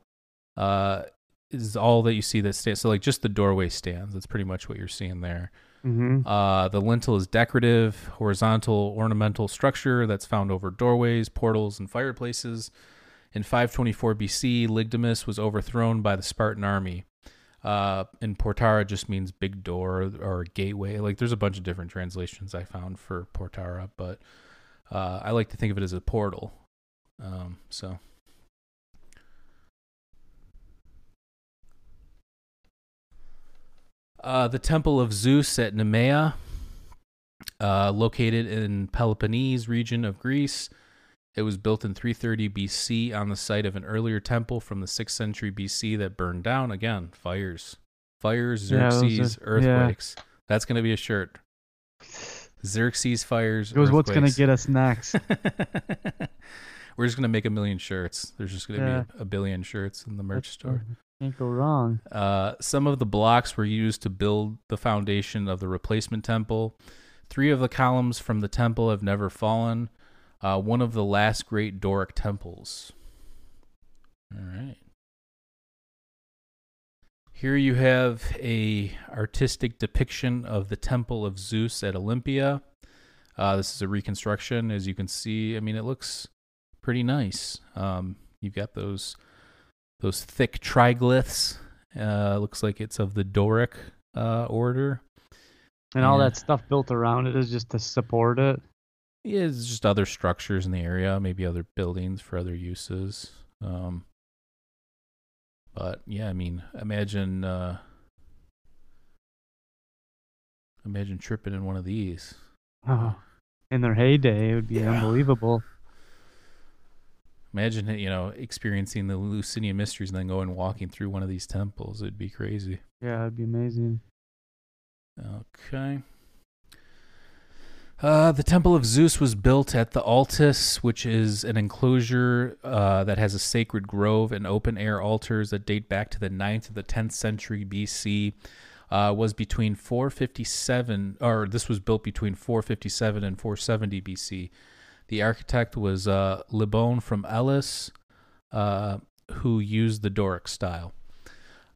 uh, is all that you see that stands. So, like, just the doorway stands. That's pretty much what you're seeing there. Mm-hmm. Uh, the lintel is decorative, horizontal, ornamental structure that's found over doorways, portals, and fireplaces. In 524 BC, Lygdamis was overthrown by the Spartan army. Uh, and Portara just means big door or gateway. Like, there's a bunch of different translations I found for Portara, but uh, I like to think of it as a portal. Um, so. Uh, the Temple of Zeus at Nemea, uh, located in Peloponnese region of Greece. It was built in 330 BC on the site of an earlier temple from the 6th century BC that burned down. Again, fires. Fires, Yeah, are- Xerxes, yeah. earthquakes. That's going to be a shirt. Xerxes fires. It was what's gonna get us next. We're just going to make a million shirts. There's just going to Yeah. be a, a billion shirts in the merch That's- store. Can't go wrong. Uh, some of the blocks were used to build the foundation of the replacement temple. Three of the columns from the temple have never fallen. Uh, one of the last great Doric temples. All right. Here you have a artistic depiction of the Temple of Zeus at Olympia. Uh, this is a reconstruction, as you can see. I mean, it looks pretty nice. Um, you've got those those thick triglyphs. Uh, looks like it's of the Doric uh, order. And all that stuff built around it is just to support it. Yeah, it's just other structures in the area, maybe other buildings for other uses. Um, but yeah, I mean, imagine uh, imagine tripping in one of these. Oh, in their heyday, it would be Yeah. unbelievable. Imagine you know experiencing the Lucidian mysteries and then going walking through one of these temples. It'd be crazy. Yeah, it'd be amazing. Okay. Uh, the Temple of Zeus was built at the Altis, which is an enclosure uh, that has a sacred grove and open air altars that date back to the 9th to the 10th century BC. Uh, was between 457, or this was built between 457 and 470 BC. The architect was uh, Libon from Elis, uh, who used the Doric style.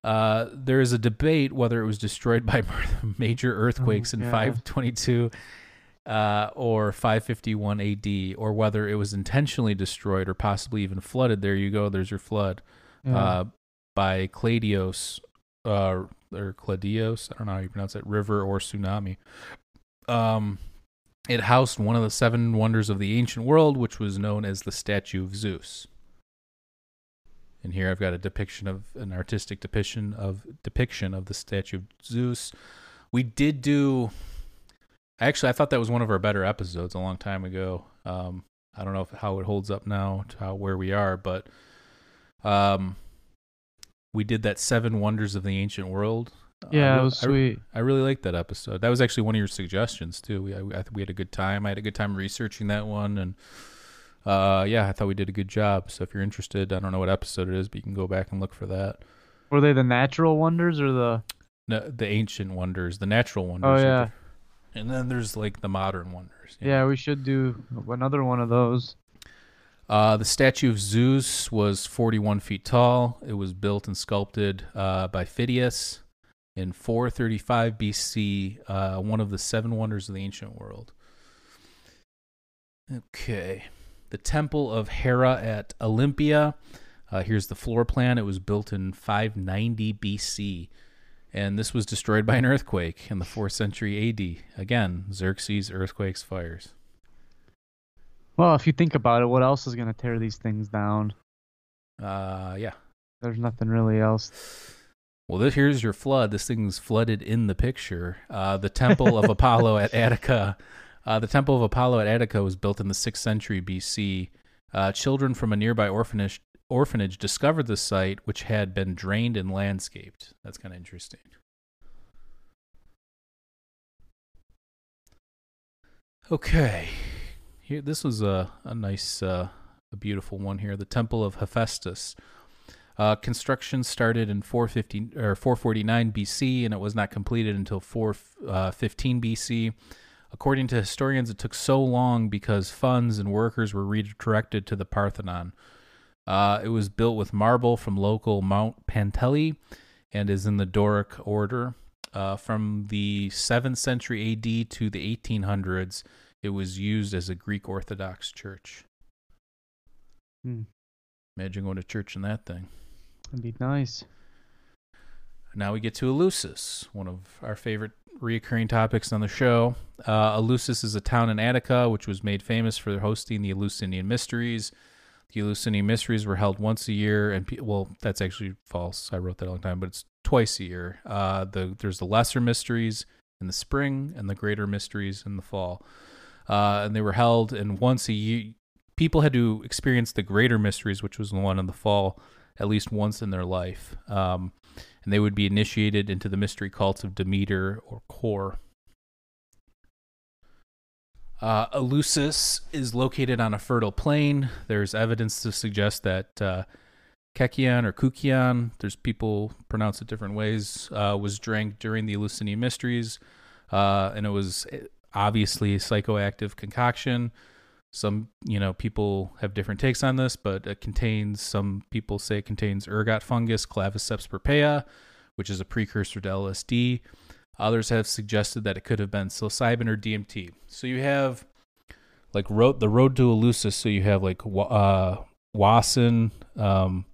Uh, there is a debate whether it was destroyed by major earthquakes in yeah. 522 uh, or 551 AD, or whether it was intentionally destroyed or possibly even flooded. There you go. There's your flood Yeah. uh, by Cladios uh, or Cladios. I don't know how you pronounce it. River or tsunami. Um, it housed one of the seven wonders of the ancient world, which was known as the Statue of Zeus. And here I've got a depiction of an artistic depiction of depiction of the statue of Zeus. We did do. Actually, I thought that was one of our better episodes a long time ago. Um, I don't know if, how it holds up now to how where we are, but um, we did that seven wonders of the ancient world. Yeah, I it was I sweet. I really liked that episode. That was actually one of your suggestions too. We I, we had a good time. I had a good time researching that one, and uh, yeah, I thought we did a good job. So if you're interested, I don't know what episode it is, but you can go back and look for that. Were they the natural wonders or the? No, the ancient wonders, the natural wonders. Oh yeah, and then there's like the modern wonders. you know. yeah. We should do another one of those. Uh, the statue of Zeus was 41 feet tall. It was built and sculpted uh, by Phidias in 435 BC, uh, one of the seven wonders of the ancient world. Okay. The Temple of Hera at Olympia. Uh, here's the floor plan. It was built in 590 BC. And this was destroyed by an earthquake in the 4th century AD. Again, Xerxes, earthquakes, fires. Well, if you think about it, what else is gonna tear these things down? Uh, yeah. There's nothing really else. Well, this, here's your flood. This thing's flooded in the picture. Uh, the Temple of Apollo at Attica. Uh, the Temple of Apollo at Attica was built in the 6th century BC. Uh, children from a nearby orphanage, orphanage discovered the site, which had been drained and landscaped. That's kind of interesting. Okay, here this was a a nice, uh, a beautiful one here. The Temple of Hephaestus. Uh, construction started in 450 or 449 BC, and it was not completed until 415 BC. According to historians, it took so long because funds and workers were redirected to the Parthenon. Uh, it was built with marble from local Mount Panteli and is in the Doric order. Uh, from the 7th century AD to the 1800s, it was used as a Greek Orthodox church. Hmm. Imagine going to church in that thing. It'd be nice. Now we get to Eleusis, one of our favorite reoccurring topics on the show. Uh, Eleusis is a town in Attica which was made famous for hosting the Eleusinian Mysteries. The Eleusinian Mysteries were held once a year, and pe- well, that's actually false. I wrote that a long time, but it's twice a year. Uh, the there's the lesser mysteries in the spring and the greater mysteries in the fall, uh, and they were held. And once a year, people had to experience the greater mysteries, which was the one in the fall, at least once in their life. Um, and they would be initiated into the mystery cults of Demeter or Kore. Uh, Eleusis is located on a fertile plain. There's evidence to suggest that uh, Kekion or Kukion, there's people pronounce it different ways, uh, was drank during the Eleusinian Mysteries, uh, and it was eh, obviously a psychoactive concoction. Some, you know, people have different takes on this, but it contains, some people say it contains ergot fungus, Claviceps purpurea, which is a precursor to LSD. Others have suggested that it could have been psilocybin or DMT. So you have like road the road to Eleusis. So you have like uh, Wasson um,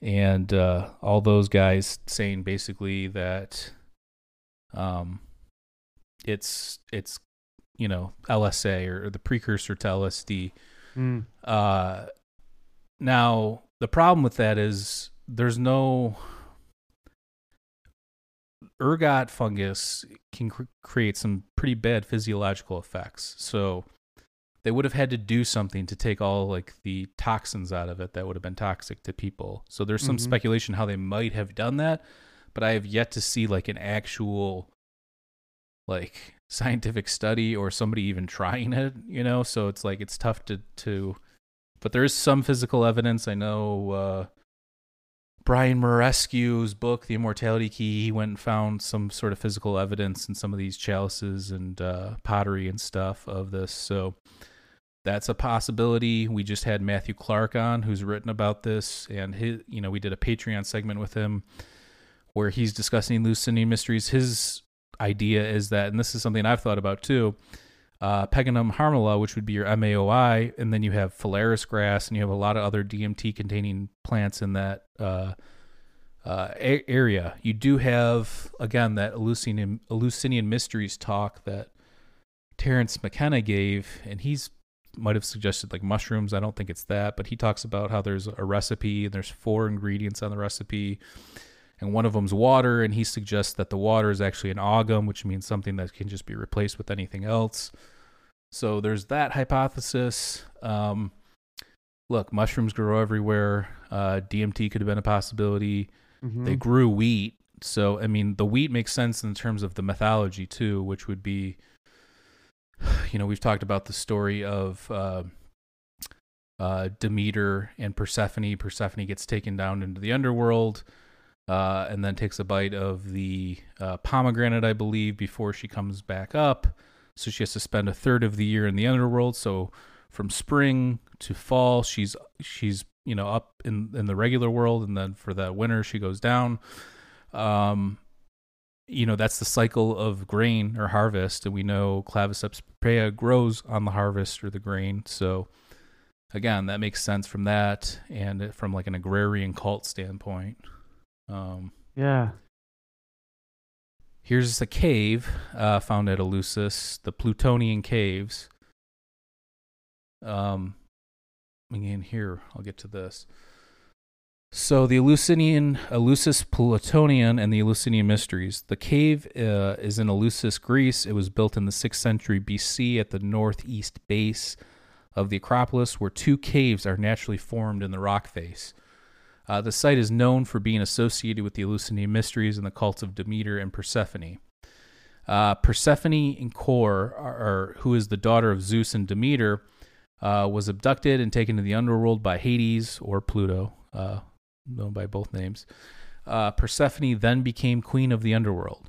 and uh, all those guys saying basically that um, it's it's you know LSA or, or the precursor to LSD. Mm. Uh, now the problem with that is there's no ergot fungus can cr- create some pretty bad physiological effects. So they would have had to do something to take all like the toxins out of it that would have been toxic to people. So there's some Mhm. speculation how they might have done that, but I have yet to see like an actual like scientific study or somebody even trying it, you know? So it's like it's tough to to but there is some physical evidence. I know uh Brian Muraresku's book, The Immortality Key, he went and found some sort of physical evidence in some of these chalices and uh, pottery and stuff of this. So that's a possibility. We just had Matthew Clark on, who's written about this, and his, you know, we did a Patreon segment with him where he's discussing Lucinian mysteries. His idea is that, and this is something I've thought about too. Uh, Peganum harmala, which would be your MAOI, and then you have phalaris grass, and you have a lot of other DMT containing plants in that uh, uh, a- area. You do have again that Eleusinian, Eleusinian mysteries talk that Terence McKenna gave, and he's might have suggested like mushrooms. I don't think it's that, but he talks about how there's a recipe and there's four ingredients on the recipe, and one of them's water, and he suggests that the water is actually an augum which means something that can just be replaced with anything else. So there's that hypothesis. Um, look, mushrooms grow everywhere. Uh, DMT could have been a possibility. Mhm. They grew wheat. So, I mean, the wheat makes sense in terms of the mythology too, which would be, you know, we've talked about the story of uh, uh, Demeter and Persephone. Persephone gets taken down into the underworld uh, and then takes a bite of the uh, pomegranate, I believe, before she comes back up. So she has to spend a third of the year in the underworld. So from spring to fall, she's she's you know up in in the regular world, and then for that winter she goes down. Um, you know that's the cycle of grain or harvest, and we know Claviceps purpurea grows on the harvest or the grain. So again, that makes sense from that, and from like an agrarian cult standpoint. Um, Yeah. Here's a cave uh, found at Eleusis, the Plutonian Caves. Um, again, here I'll get to this. So the Eleusinian, Eleusis Plutonian, and the Eleusinian Mysteries. The cave uh, is in Eleusis, Greece. It was built in the sixth century BC at the northeast base of the Acropolis, where two caves are naturally formed in the rock face. Uh, the site is known for being associated with the Eleusinian mysteries and the cults of Demeter and Persephone. Uh, Persephone in Kore, are, are- who is the daughter of Zeus and Demeter, uh, was abducted and taken to the underworld by Hades or Pluto, uh, known by both names. Uh, Persephone then became queen of the underworld.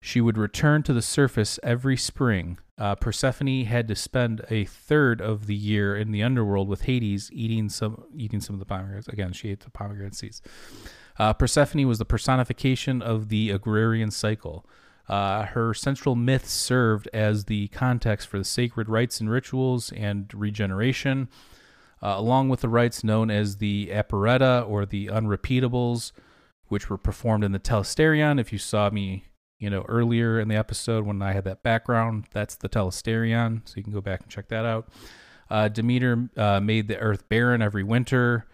She would return to the surface every spring. Uh, Persephone had to spend a third of the year in the underworld with Hades, eating some eating some of the pomegranates. Again, she ate the pomegranate seeds. Uh, Persephone was the personification of the agrarian cycle. Uh, her central myth served as the context for the sacred rites and rituals and regeneration, uh, along with the rites known as the Aporrheta or the Unrepeatables, which were performed in the Telesterion. If you saw me you know, earlier in the episode when I had that background. That's the Telesterion, so you can go back and check that out. Uh, Demeter uh, made the earth barren every winter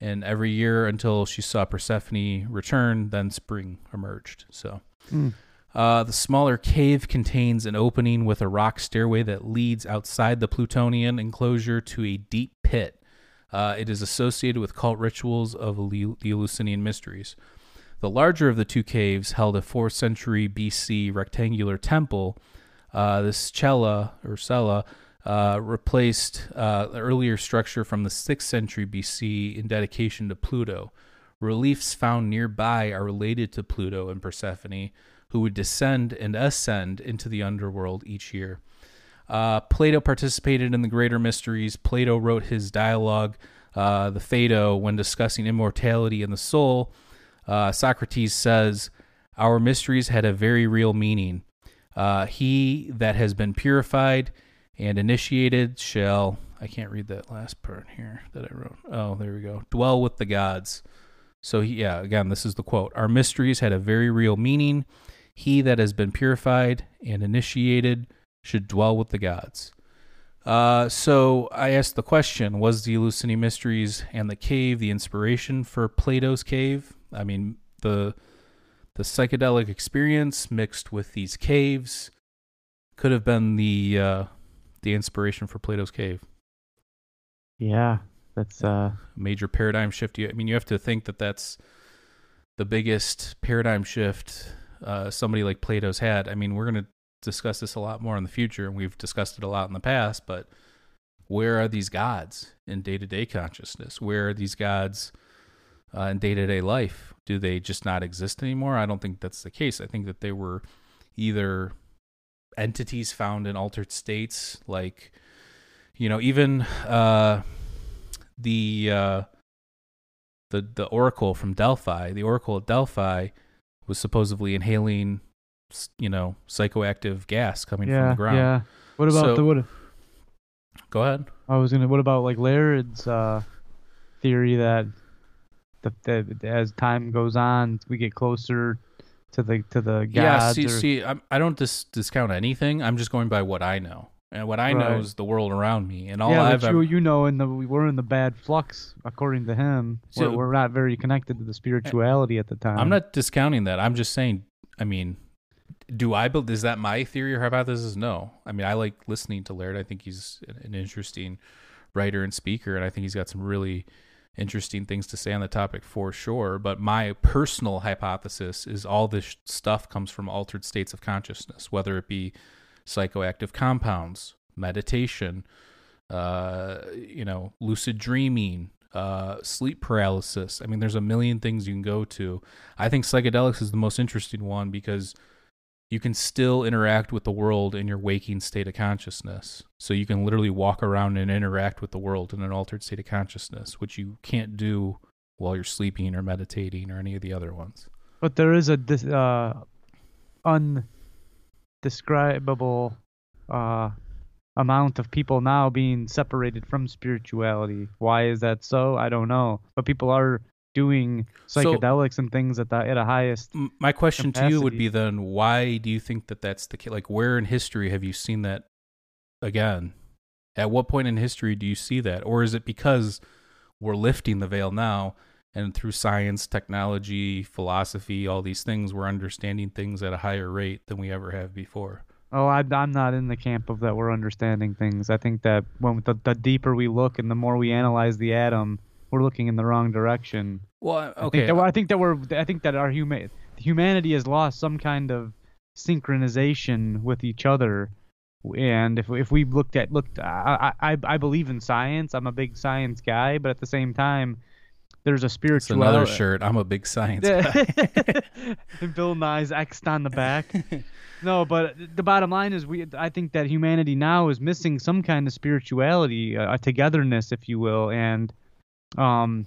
and every year until she saw Persephone return, then spring emerged. So. Mm. Uh, the smaller cave contains an opening with a rock stairway that leads outside the Plutonian enclosure to a deep pit. Uh, it is associated with cult rituals of the the Eleusinian mysteries. The larger of the two caves held a 4th century BC rectangular temple. Uh, this cella or cella uh, replaced uh, earlier structure from the 6th century BC in dedication to Pluto. Reliefs found nearby are related to Pluto and Persephone, who would descend and ascend into the underworld each year. Uh, Plato participated in the greater mysteries. Plato wrote his dialogue, uh, the Phaedo, when discussing immortality and the soul. Uh, Socrates says, Our mysteries had a very real meaning. Uh, he that has been purified and initiated shall, I can't read that last part here that I wrote. Oh, there we go. Dwell with the gods. So, he, yeah, again, this is the quote Our mysteries had a very real meaning. He that has been purified and initiated should dwell with the gods. Uh, so I asked the question: Was the Eleusinian Mysteries and the cave the inspiration for Plato's cave? I mean, the the psychedelic experience mixed with these caves could have been the uh, the inspiration for Plato's cave. Yeah, that's uh Major paradigm shift. I mean, you have to think that that's the biggest paradigm shift uh, somebody like Plato's had. I mean, we're going to discuss this a lot more in the future, and we've discussed it a lot in the past. But where are these gods in day to day consciousness? Where are these gods uh, in day to day life? Do they just not exist anymore? I don't think that's the case. I think that they were either entities found in altered states, like you know, even uh, the uh, the the oracle from Delphi. The oracle at Delphi was supposedly inhaling you know psychoactive gas coming from the ground. yeah. What about So- the what? Go ahead. I was gonna. What about like Laird's uh, theory that the, that as time goes on, we get closer to the to the Yeah, see, or, see, I'm, I don't dis- discount anything. I'm just going by what I know, and what I know is the world around me, and all yeah, I've you you know, in the we're in the bad flux according to him. So- we're, we're not very connected to the spirituality at the time. I'm not discounting that. I'm just saying. I mean, do I build? Is that my theory or hypothesis? No. I mean, I like listening to Laird. I think he's an interesting writer and speaker, and I think he's got some really interesting things to say on the topic for sure. But my personal hypothesis is all this stuff comes from altered states of consciousness, whether it be psychoactive compounds, meditation, uh, you know, lucid dreaming, uh, sleep paralysis. I mean, there's a million things you can go to. I think psychedelics is the most interesting one because you can still interact with the world in your waking state of consciousness. So you can literally walk around and interact with the world in an altered state of consciousness, which you can't do while you're sleeping or meditating or any of the other ones. But there is a uh, undescribable uh, amount of people now being separated from spirituality. Why is that so? I don't know. But people are doing So- psychedelics and things at the at a highest. My question to you would be then, why do you think that that's the case? Like, where in history have you seen that again? At what point in history do you see that? Or is it because we're lifting the veil now and through science, technology, philosophy, all these things, we're understanding things at a higher rate than we ever have before? Oh, I, I'm not in the camp of that. We're understanding things. I think that when the, the deeper we look and the more we analyze the atom, we're looking in the wrong direction. Well, I think okay. that, I think that we're. I think that our human humanity has lost some kind of synchronization with each other. And if if we looked at looked, I I I believe in science. I'm a big science guy, but at the same time, there's a It's another shirt. I'm a big science guy. Bill Nye's X'd on the back. No, but the bottom line is, we. I think that humanity now is missing some kind of spirituality, uh, a togetherness, if you will, and um,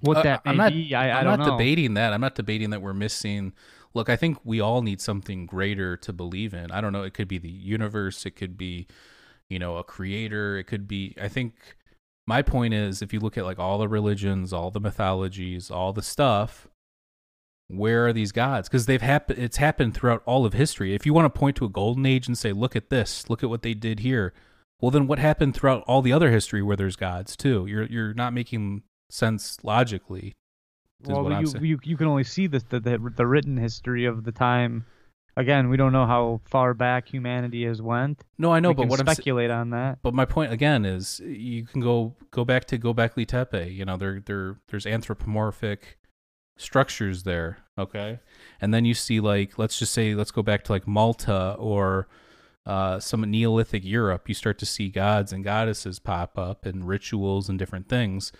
what Uh, that I'm not, be, I, don't not know. debating that. I'm not debating that we're missing. Look, I think we all need something greater to believe in. I don't know. It could be the universe. It could be, you know, a creator. It could be. I think my point is, if you look at like all the religions, all the mythologies, all the stuff, where are these gods? Because they've happened. It's happened throughout all of history. If you want to point to a golden age and say, look at this, look at what they did here. Well, then what happened throughout all the other history where there's gods too? You're you're not making sense logically. well, you, you you can only see the, the the the written history of the time. Again, we don't know how far back humanity has went. No, I know, we but what I'm speculate on that. but my point again is you can go go back to Gobekli Tepe. You know, there there there's anthropomorphic structures there. Okay, and then you see like let's just say let's go back to like Malta or uh, some Neolithic Europe. You start to see gods and goddesses pop up and rituals and different things.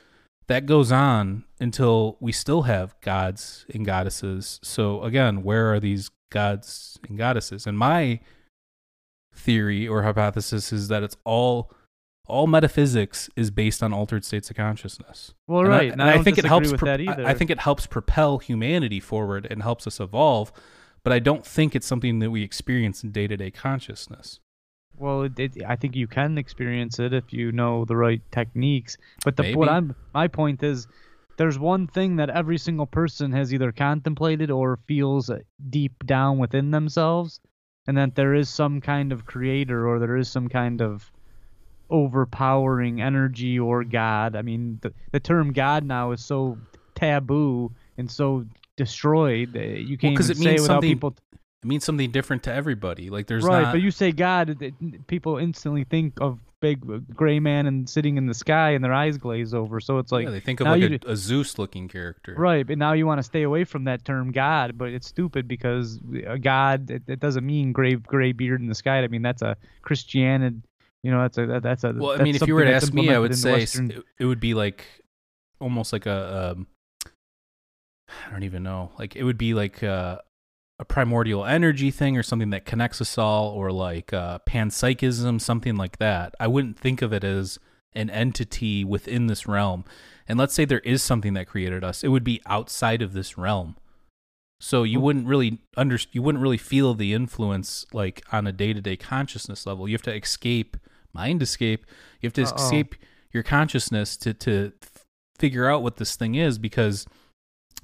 That goes on until we still have gods and goddesses. So again, where are these gods and goddesses? And my theory or hypothesis is that it's all all metaphysics is based on altered states of consciousness. Well, And I- right. and and I, I, think it helps. pro- that I think it helps propel humanity forward and helps us evolve. But I don't think it's something that we experience in day to day consciousness. Well, it, it, I think you can experience it if you know the right techniques. But the what I'm my point is, there's one thing that every single person has either contemplated or feels deep down within themselves, and that there is some kind of creator or there is some kind of overpowering energy or God. I mean, the, the term God now is so taboo and so destroyed. uh, You can't 'cause even it say means without something people It means something different to everybody. Like there's right, not. but you say God, people instantly think of big uh, gray man and sitting in the sky, and their eyes glaze over. So it's like, yeah, they think of like you a, a Zeus looking character. right, but now you want to stay away from that term God, but it's stupid because a God it, it doesn't mean gray gray beard in the sky. I mean that's a Christianity. You know, that's a that, that's a. Well, I mean, if you were to ask me, I would say Western- it, it would be like almost like a. Um, I don't even know. Like it would be like a, a primordial energy thing or something that connects us all, or like uh, panpsychism, something like that. I wouldn't think of it as an entity within this realm. And let's say there is something that created us, it would be outside of this realm. So you wouldn't really under you wouldn't really feel the influence like on a day to day consciousness level. You have to escape mind escape. You have to Uh-oh. escape your consciousness to to f- figure out what this thing is because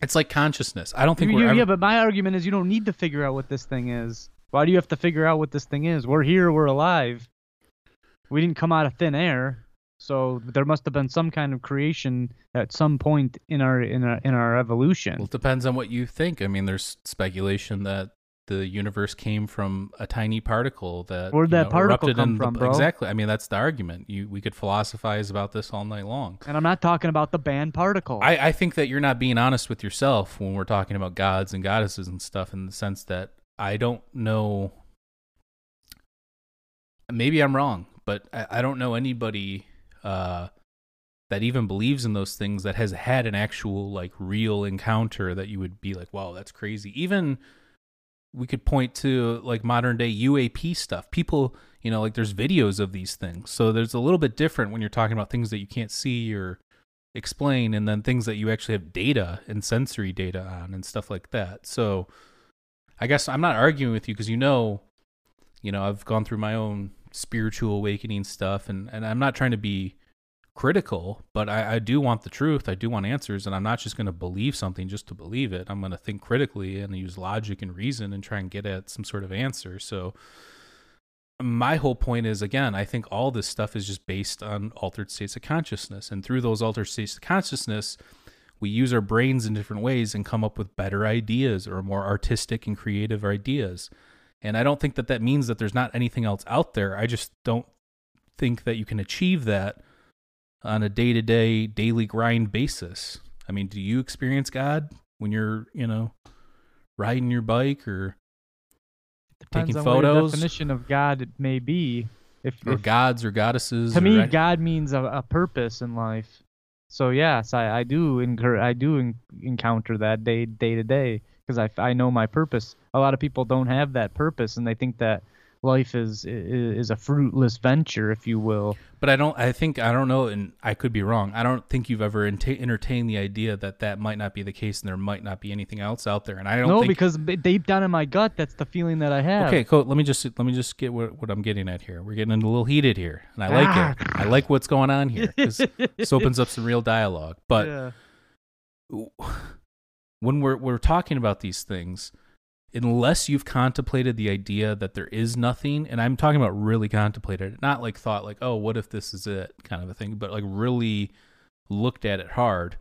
it's like consciousness. I don't think You- we're you- ever, yeah, but my argument is you don't need to figure out what this thing is. Why do you have to figure out what this thing is? We're here, we're alive. We didn't come out of thin air, so there must have been some kind of creation at some point in our in our in our evolution. well, it depends on what you think. I mean, there's speculation that the universe came from a tiny particle that Where'd that know, particle erupted come in the- from, bro? Exactly. I mean, that's the argument. You we could philosophize about this all night long. and I'm not talking about the band particle. I, I think that you're not being honest with yourself when we're talking about gods and goddesses and stuff in the sense that I don't know. Maybe I'm wrong, but I, I don't know anybody uh, that even believes in those things that has had an actual, like, real encounter that you would be like, wow, that's crazy. Even we could point to, like, modern day UAP stuff. People, you know, like, there's videos of these things. So there's a little bit different when you're talking about things that you can't see or explain and then things that you actually have data and sensory data on and stuff like that. So I guess I'm not arguing with you because you know, you know, I've gone through my own spiritual awakening stuff and, and I'm not trying to be critical, but I, I do want the truth. I do want answers and I'm not just going to believe something just to believe it. I'm going to think critically and use logic and reason and try and get at some sort of answer. So my whole point is again, I think all this stuff is just based on altered states of consciousness. And through those altered states of consciousness, we use our brains in different ways and come up with better ideas or more artistic and creative ideas. And I don't think that that means that there's not anything else out there. I just don't think that you can achieve that on a day to day, daily grind basis. I mean, do you experience God when you're, you know, riding your bike or taking on what your photos? definition of God it may be. If, or if gods or goddesses? to or me, any- God means a, a purpose in life. So yes, I, I do incur, I do en- encounter that day day to day because I, I know my purpose. A lot of people don't have that purpose, and they think that life is is, a fruitless venture, if you will. But I don't. I think I don't know, and I could be wrong. I don't think you've ever enta- entertained the idea that that might not be the case, and there might not be anything else out there. And I don't No, think because deep down in my gut, that's the feeling that I have. Okay, cool. Let me just let me just get what, what I'm getting at here. We're getting a little heated here, and I like Ah. it. I like what's going on here. this opens up some real dialogue. But Yeah. when we're we're talking about these things, unless you've contemplated the idea that there is nothing, and I'm talking about really contemplated not like thought like, oh, what if this is it kind of a thing, but like really looked at it hard.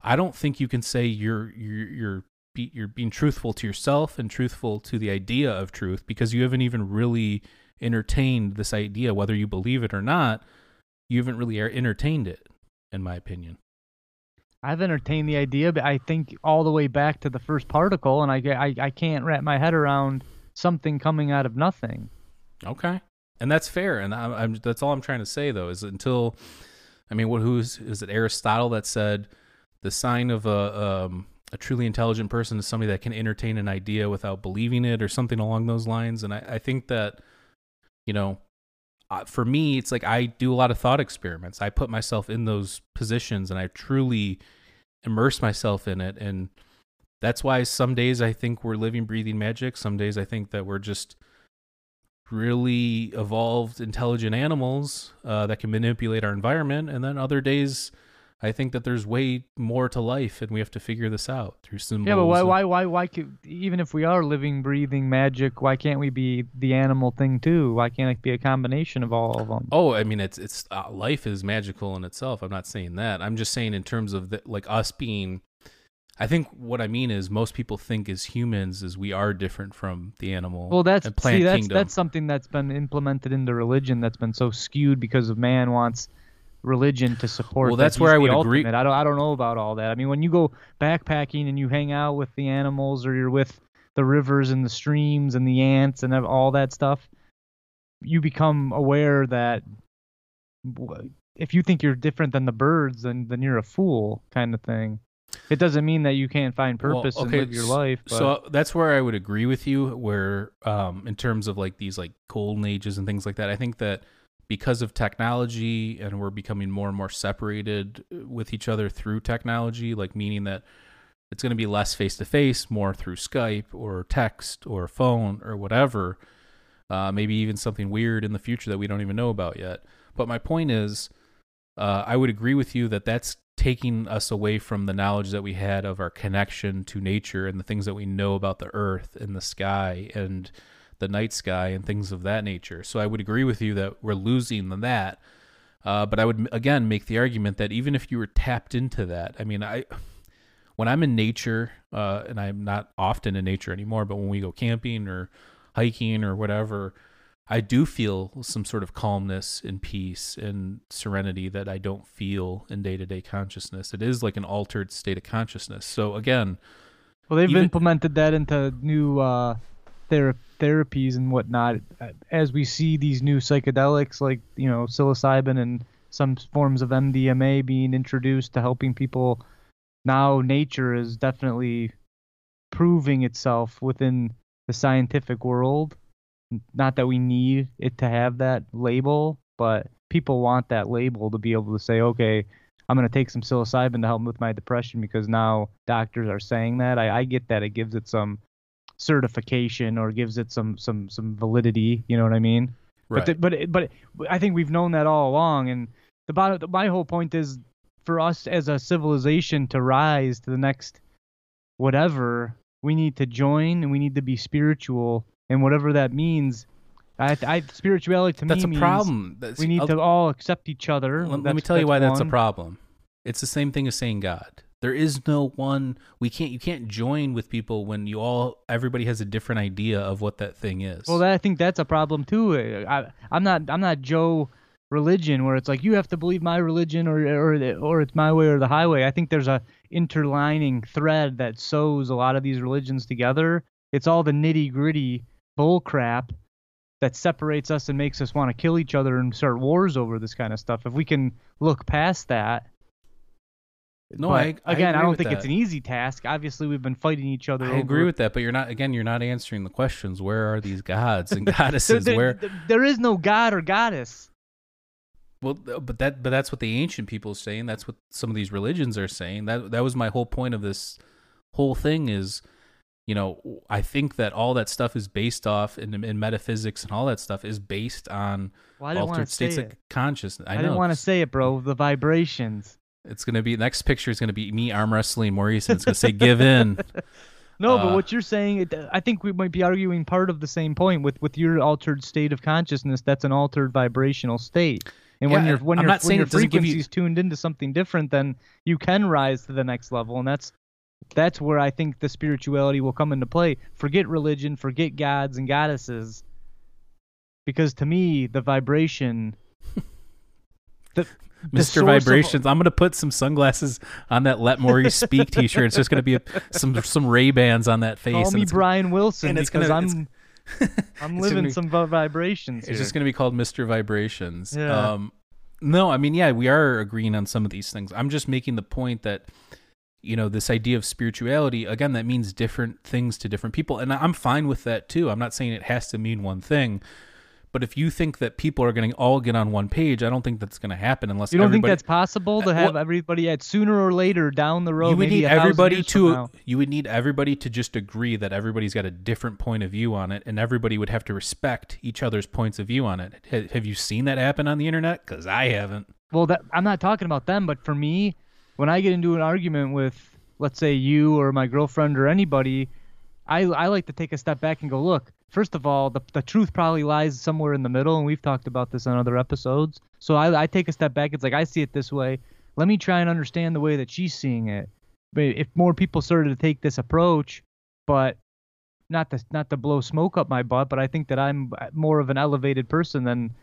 I don't think you can say you're you're you're be, you're being truthful to yourself and truthful to the idea of truth because you haven't even really entertained this idea, whether you believe it or not. You haven't really er- entertained it, in my opinion. I've entertained the idea, but I think all the way back to the first particle, and I, I, I can't wrap my head around something coming out of nothing. Okay, and that's fair, and I'm, I'm that's all I'm trying to say though is until, I mean, what who's is it Aristotle that said the sign of a um, a truly intelligent person is somebody that can entertain an idea without believing it or something along those lines, and I, I think that, you know, uh, for me, it's like I do a lot of thought experiments. I put myself in those positions and I truly immerse myself in it. And that's why some days I think we're living, breathing magic. Some days I think that we're just really evolved, intelligent animals uh, that can manipulate our environment. And then other days, I think that there's way more to life, and we have to figure this out through symbols. Yeah, but why, and- why, why, why? Could, even if we are living, breathing magic, why can't we be the animal thing too? Why can't it be a combination of all of them? Oh, I mean, it's it's uh, life is magical in itself. I'm not saying that. I'm just saying in terms of the, like us being. I think what I mean is most people think as humans is we are different from the animal. Well, that's and plant see, that's kingdom. that's something that's been implemented into religion that's been so skewed because of man wants religion to support. Well, that's he's where I would agree- I don't I don't know about all that. I mean, when you go backpacking and you hang out with the animals or you're with the rivers and the streams and the ants and all that stuff, you become aware that if you think you're different than the birds, then then you're a fool, kind of thing. It doesn't mean that you can't find Well, purpose okay, and live your life. But So that's where I would agree with you. Where, um, in terms of like these like golden ages and things like that, I think that because of technology and we're becoming more and more separated uh, with each other through technology, like meaning that it's going to be less face to face, more through Skype or text or phone or whatever. Uh, maybe even something weird in the future that we don't even know about yet. But my point is, uh, I would agree with you that that's taking us away from the knowledge that we had of our connection to nature and the things that we know about the earth and the sky and the night sky and things of that nature. So I would agree with you that we're losing that. Uh, but I would again make the argument that even if you were tapped into that, I mean, I when I'm in nature, uh, and I'm not often in nature anymore, but when we go camping or hiking or whatever, I do feel some sort of calmness and peace and serenity that I don't feel in day to day consciousness. It is like an altered state of consciousness. So again, Well, they've Even- implemented that into new uh, thera- therapies and whatnot. Uh, As we see these new psychedelics, like you know psilocybin and some forms of MDMA being introduced to helping people, now nature is definitely proving itself within the scientific world. Not that we need it to have that label, but people want that label to be able to say, okay, I'm going to take some psilocybin to help with my depression because now doctors are saying that. I, I get that it gives it some certification or gives it some some some validity. You know what I mean? right. But the, but it- but I think we've known that all along. And the bottom, my whole point is for us as a civilization to rise to the next whatever, we need to join and we need to be spiritual and whatever that means. I, I spirituality to that's me That's a means problem. That's, we need I'll- to all accept each other. let, let me tell you why that's a problem. It's the same thing as saying God. There is no one. We can't. You can't join with people when you all. Everybody has a different idea of what that thing is. Well, that, I think that's a problem too. I, I'm not I'm not Joe religion where it's like you have to believe my religion or or or it's my way or the highway. I think there's a interlining thread that sews a lot of these religions together. It's all the nitty gritty bull crap that separates us and makes us want to kill each other and start wars over this kind of stuff. If we can look past that. No, but I- I again, I, agree don't think it's an easy task. Obviously, we've been fighting each other. I agree with that, but you're not. Again, you're not answering the questions. Where are these gods and goddesses? there- Where? there- is no god or goddess. Well, but that but that's what the ancient people are saying. That's what some of these religions are saying. That that was my whole point of this whole thing is, you know, I think that all that stuff is based off in, in metaphysics and all that stuff is based on Well, I altered states of consciousness. I, I, didn't want to say it, bro. The vibrations. It's gonna be next picture is gonna be me arm wrestling Maurice and it's gonna say give in. No, Uh, but what you're saying, it, I think we might be arguing part of the same point with with your altered state of consciousness. That's an altered vibrational state. And when you're when I'm your not when saying your it you- frequency's tuned into something different, then you can rise to the next level, and that's that's where I think the spirituality will come into play. Forget religion, forget gods and goddesses, because to me, the vibration, the Mr. of- Vibrations. I'm gonna put some sunglasses on that "Let Maurice Speak" T-shirt. It's just gonna be a, some some Ray Bans on that face. Call and me it's- Brian Wilson and it's because gonna- I'm I'm living be- some vibrations. It's just going to be called Mr. Vibrations. Yeah. Um, no, I mean, yeah, we are agreeing on some of these things. I'm just making the point that, you know, this idea of spirituality, again, that means different things to different people. And I'm fine with that too. I'm not saying it has to mean one thing. But if you think that people are going to all get on one page, I don't think that's going to happen unless You don't think that's possible to Uh, have well- everybody at sooner or later down the road? you would need everybody to you would need everybody to just agree that everybody's got a different point of view on it and everybody would have to respect each other's points of view on it Ha- have you seen that happen on the internet because i haven't Well, that I'm not talking about them, but for me, when I get into an argument with, let's say you or my girlfriend or anybody, I I like to take a step back and go, look. First of all, the the truth probably lies somewhere in the middle, and we've talked about this on other episodes. So I I take a step back. It's like I see it this way. Let me try and understand the way that she's seeing it. But if more people started to take this approach, but not to not to blow smoke up my butt, but I think that I'm more of an elevated person than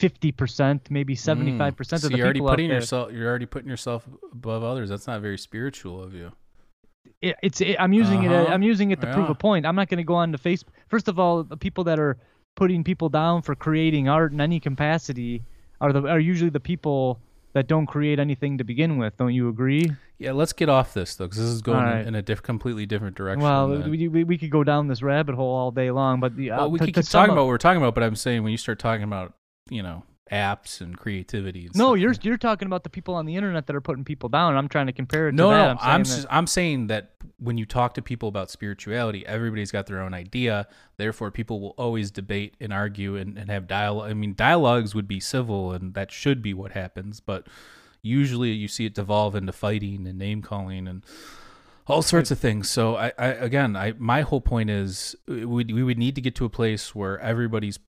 50%, maybe 75% Mm. so of the you're already people out putting there. yourself you're already putting yourself above others that's not very spiritual of you it, it's it, I'm using it. Uh-huh. I'm using it to prove a point. I'm not going to go on to Facebook. First of all, the people that are putting people down for creating art in any capacity are the are usually the people that don't create anything to begin with. Don't you agree? yeah let's get off this though because this is going Alright. in a diff- completely different direction Well, than- we, we, we could go down this rabbit hole all day long, but the, uh, we to, could keep talking up- about what we're talking about but i'm saying when you start talking about you know apps and creativity and No, you're you're talking about the people on the internet that are putting people down. I'm trying to compare it No, to that. no, I'm I'm saying s- I'm saying that when you talk to people about spirituality, everybody's got their own idea. Therefore, people will always debate and argue and, and have dialogue. I mean, dialogues would be civil, and that should be what happens. But usually, you see it devolve into fighting and name calling and all sorts of things. So, I, I again, I my whole point is we we would need to get to a place where everybody's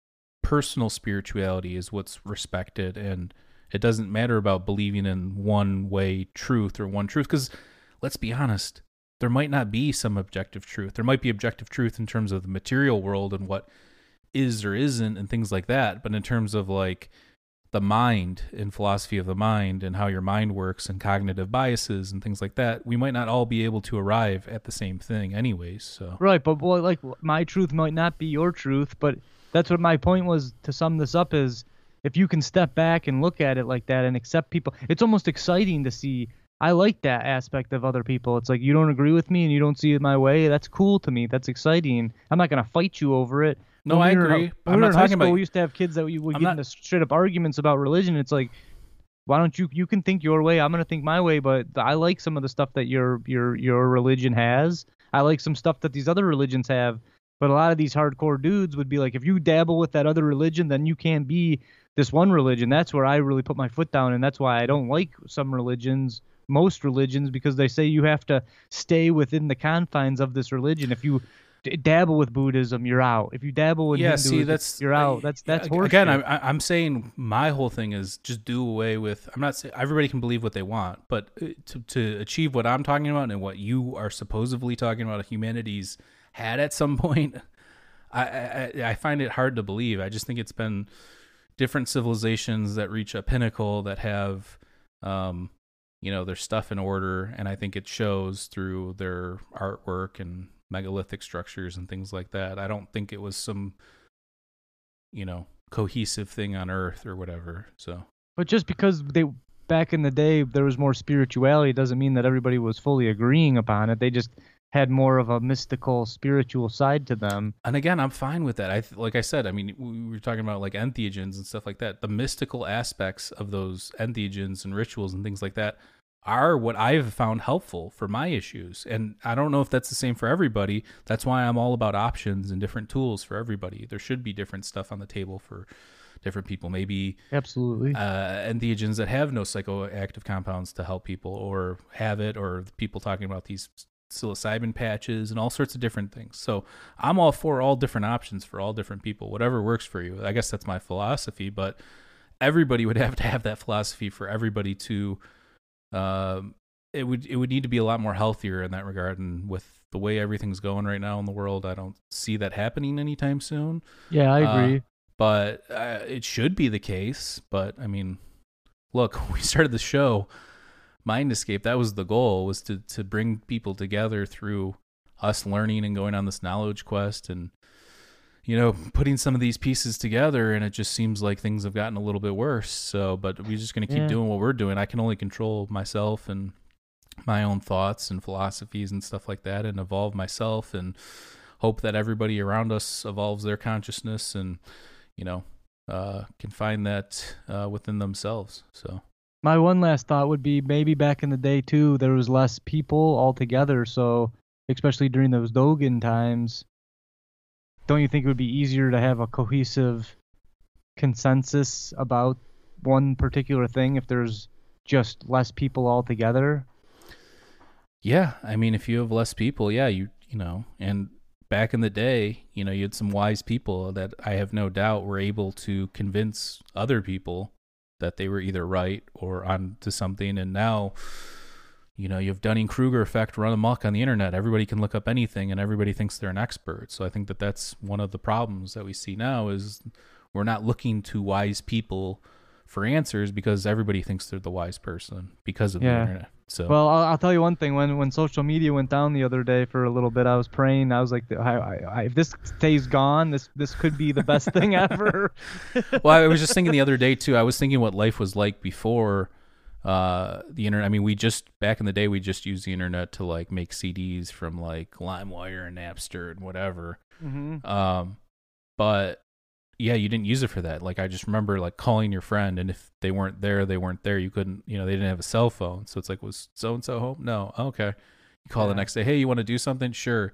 personal spirituality is what's respected and it doesn't matter about believing in one way truth or one truth because let's be honest there might not be some objective truth. There might be objective truth in terms of the material world and what is or isn't and things like that but in terms of like the mind and philosophy of the mind and how your mind works and cognitive biases and things like that we might not all be able to arrive at the same thing anyways so. Right, but boy, like my truth might not be your truth, but that's what my point was to sum this up is if you can step back and look at it like that and accept people, it's almost exciting to see. I like that aspect of other people. It's like you don't agree with me and you don't see it my way. That's cool to me. That's exciting. I'm not gonna fight you over it. No, When I we agree. When I'm not talking school, about- we used to have kids that we would I'm get not- into straight up arguments about religion. It's like, why don't you? You can think your way. I'm gonna think my way. But I like some of the stuff that your your your religion has. I like some stuff that these other religions have. But a lot of these hardcore dudes would be like, if you dabble with that other religion, then you can't be this one religion. That's where I really put my foot down, and that's why I don't like some religions, most religions, because they say you have to stay within the confines of this religion. If you d- dabble with Buddhism, you're out. If you dabble in yeah Hinduism, see that's you're out. That's that's horseshit. again I'm, I'm saying my whole thing is just do away with i'm not saying everybody can believe what they want but uh, to, to achieve what i'm talking about and what you are supposedly talking about humanity's had at some point. I, I I- find it hard to believe. I just think it's been different civilizations that reach a pinnacle that have um you know their stuff in order. And i think it shows through their artwork and megalithic structures and things like that. I don't think it was some you know cohesive thing on earth or whatever. So. But just because they back in the day there was more spirituality doesn't mean that everybody was fully agreeing upon it. They just had more of a mystical, spiritual side to them. and again i'm fine with that. I th- like i said i mean we were talking about like entheogens and stuff like that. The mystical aspects of those entheogens and rituals and things like that are what i've found helpful for my issues. And i don't know if that's the same for everybody. That's why i'm all about options and different tools for everybody. There should be different stuff on the table for different people. Maybe Absolutely. uh, entheogens that have no psychoactive compounds to help people or have it, or people talking about these psilocybin patches and all sorts of different things. So I'm all for all different options for all different people, whatever works for you. I guess that's my philosophy, but everybody would have to have that philosophy for everybody to. Um, it would it would need to be a lot more healthier in that regard, and with the way everything's going right now in the world, I don't see that happening anytime soon yeah, I uh, agree. but uh, it should be the case. But I mean, look, we started the show, Mind Escape. That was the goal was to to bring people together through us learning and going on this knowledge quest and you know putting some of these pieces together and it just seems like things have gotten a little bit worse so but we're just going to keep Yeah. doing what we're doing i can only control myself and my own thoughts and philosophies and stuff like that and evolve myself and hope that everybody around us evolves their consciousness and you know, uh, can find that uh, within themselves. So My one last thought would be maybe back in the day too, there was less people altogether. So especially during those dogan times, don't you think it would be easier to have a cohesive consensus about one particular thing if there's just less people altogether? yeah, I mean, if you have less people, yeah, you you know, and back in the day, you know, you had some wise people that I have no doubt were able to convince other people that they were either right or on to something. And now, you know, you have Dunning Kruger effect run amok on the internet. Everybody can look up anything, and everybody thinks they're an expert. So I think that that's one of the problems that we see now is we're not looking to wise people for answers because everybody thinks they're the wise person because of Yeah. the internet. So Well, I'll, I'll tell you one thing. When when social media went down the other day for a little bit, I was praying. I was like, I, I, I, if this stays gone, this this could be the best thing ever. well, I was just thinking the other day too. I was thinking what life was like before uh, the internet. I mean, we just back in the day, we just used the internet to like make CDs from like LimeWire and Napster and whatever. hmm Um, but yeah, you didn't use it for that. Like I just remember like calling your friend, and if they weren't there, they weren't there. You couldn't, you know, they didn't have a cell phone, so it's like, was so and so home? No, okay. You call the next day, hey, you want to do something? Sure.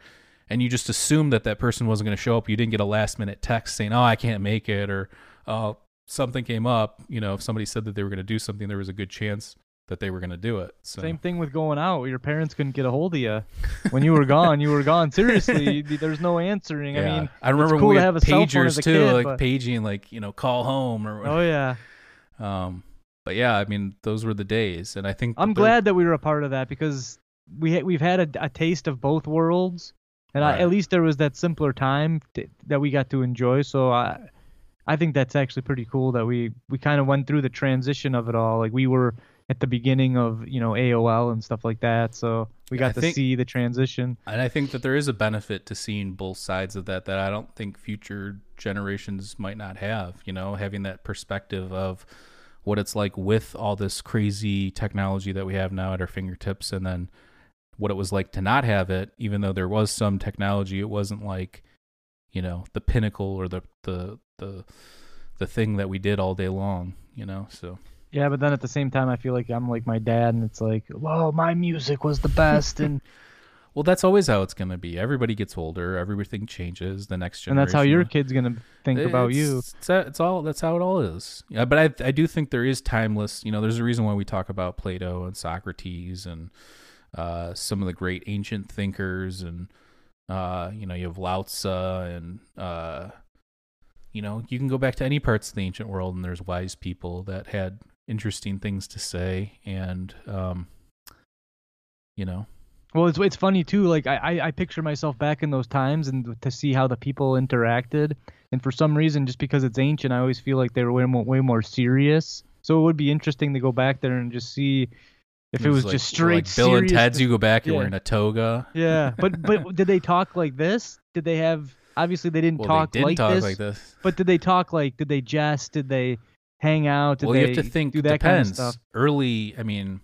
And you just assumed that that person wasn't going to show up. You didn't get a last minute text saying, oh, I can't make it, or oh, something came up. You know, if somebody said that they were going to do something, there was a good chance that they were going to do it. So Same thing with going out. Your parents couldn't get a hold of you when you were gone. You were gone. Seriously, there's no answering. I mean, I remember cool we to had pagers too, kid, like but- paging, like you know, call home or oh yeah. Um, but yeah, I mean, those were the days, and I think I'm glad that we were a part of that because we ha- we've had a, a taste of both worlds, and I, at least there was that simpler time t- that we got to enjoy. So I I think that's actually pretty cool that we we kind of went through the transition of it all. Like we were at the beginning of you know AOL and stuff like that, so we I got to think- see the transition. And I think that there is a benefit to seeing both sides of that that I don't think future generations might not have. You know, having that perspective of what it's like with all this crazy technology that we have now at our fingertips, and then what it was like to not have it. Even though there was some technology, it wasn't like you know the pinnacle or the the the the thing that we did all day long. You know, so. Yeah, but then at the same time, I feel like I'm like my dad, and it's like, well, my music was the best, and Well, that's always how it's going to be. Everybody gets older. Everything changes. The next generation, and that's how your kid's gonna think about you. It's, it's, it's all. That's how it all is. Yeah, but I I do think there is timeless. You know, there's a reason why we talk about Plato and Socrates and uh, some of the great ancient thinkers, and uh, you know, you have Lao Tzu, and uh, you know, you can go back to any parts of the ancient world, and there's wise people that had interesting things to say, and um, you know, Well, it's it's funny too. Like I, I I picture myself back in those times and to see how the people interacted. And for some reason, just because it's ancient, I always feel like they were way more way more serious. So it would be interesting to go back there and just see if it was, like- just straight like Bill and Ted's. You go back, you're Yeah. wearing a toga. Yeah, but but did they talk like this? Did they have? Obviously, they didn't Well, talk they didn't like talk this. like this. But did they talk like? Did they jest? Did they hang out? Did well, you have to think. do that depends. kind of stuff? Early, I mean,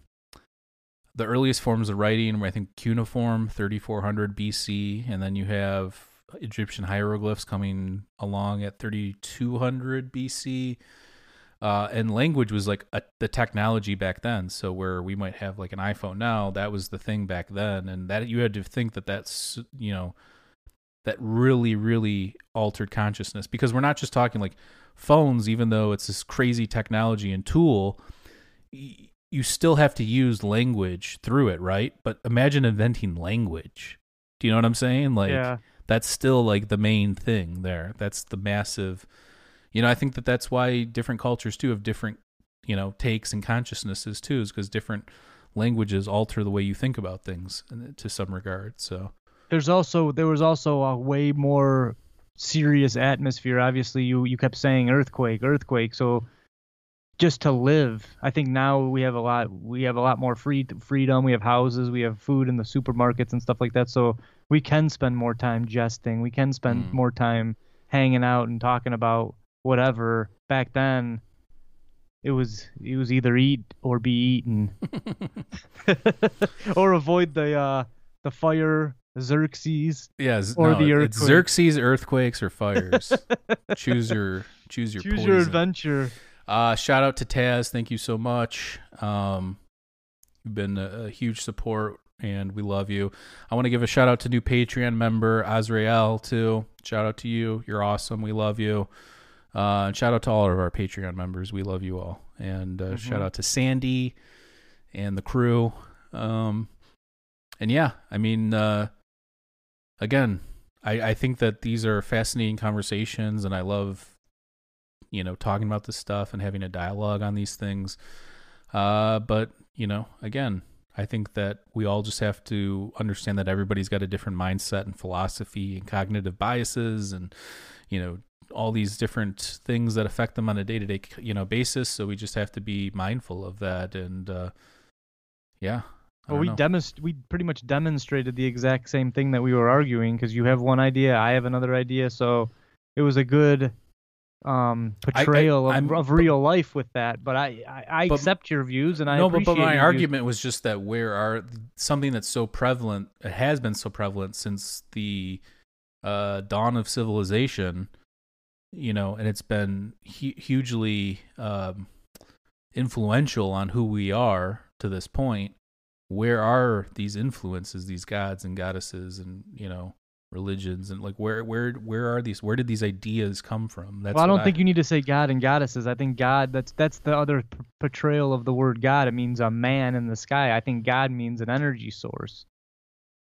the earliest forms of writing were I think cuneiform, 3400 BC, and then you have Egyptian hieroglyphs coming along at 3200 BC. Uh, and language was like a, the technology back then. So where we might have like an iPhone now, that was the thing back then, and that you had to think that that's you know that really really altered consciousness because we're not just talking like phones even though it's this crazy technology and tool you still have to use language through it right? But imagine inventing language. Do you know what i'm saying? Like yeah. that's still like the main thing there. That's the massive you know i think that that's why different cultures too have different you know takes and consciousnesses too is because different languages alter the way you think about things in- to some regard so. There's also there was also a way more serious atmosphere. Obviously you you kept saying earthquake earthquake. So just to live i think now we have a lot we have a lot more free freedom. We have houses we have food in the supermarkets and stuff like that. So we can spend more time jesting. We can spend Mm. more time hanging out and talking about whatever. Back then it was it was either eat or be eaten. Or avoid the uh the fire Xerxes Yeah, Or no, the earthquake. Xerxes, earthquakes, or fires. choose your choose your Choose poison. your adventure. Uh, shout out to Taz. Thank you so much. Um, you've been a, a huge support, and we love you. I want to give a shout out to new Patreon member Azrael too. Shout out to you. You're awesome. We love you. Uh, and shout out to all of our Patreon members. We love you all. And uh, shout out to Sandy and the crew. Um, and yeah, I mean, uh, again, I, I think that these are fascinating conversations, and I love, you know, talking about this stuff and having a dialogue on these things. Uh, but you know, again, I think that we all just have to understand that everybody's got a different mindset and philosophy and cognitive biases, and you know, all these different things that affect them on a day to day, you know, basis. So we just have to be mindful of that, and uh, yeah. I Well, we demonst- we pretty much demonstrated the exact same thing that we were arguing because you have one idea, I have another idea, so it was a good um portrayal I'm- of, of but- real life with that. But I I, I But- accept your views and I no, but, appreciate but my your views. argument was just that where are something that's so prevalent, it has been so prevalent since the uh, dawn of civilization, you know, and it's been hu- hugely um, influential on who we are to this point. Where are these influences, these gods and goddesses, and you know, religions, and like where, where, where are these? Where did these ideas come from? That's well, I don't think you need to say God and goddesses. I think God that's that's the other p- portrayal of the word God. It means a man in the sky. I think God means an energy source.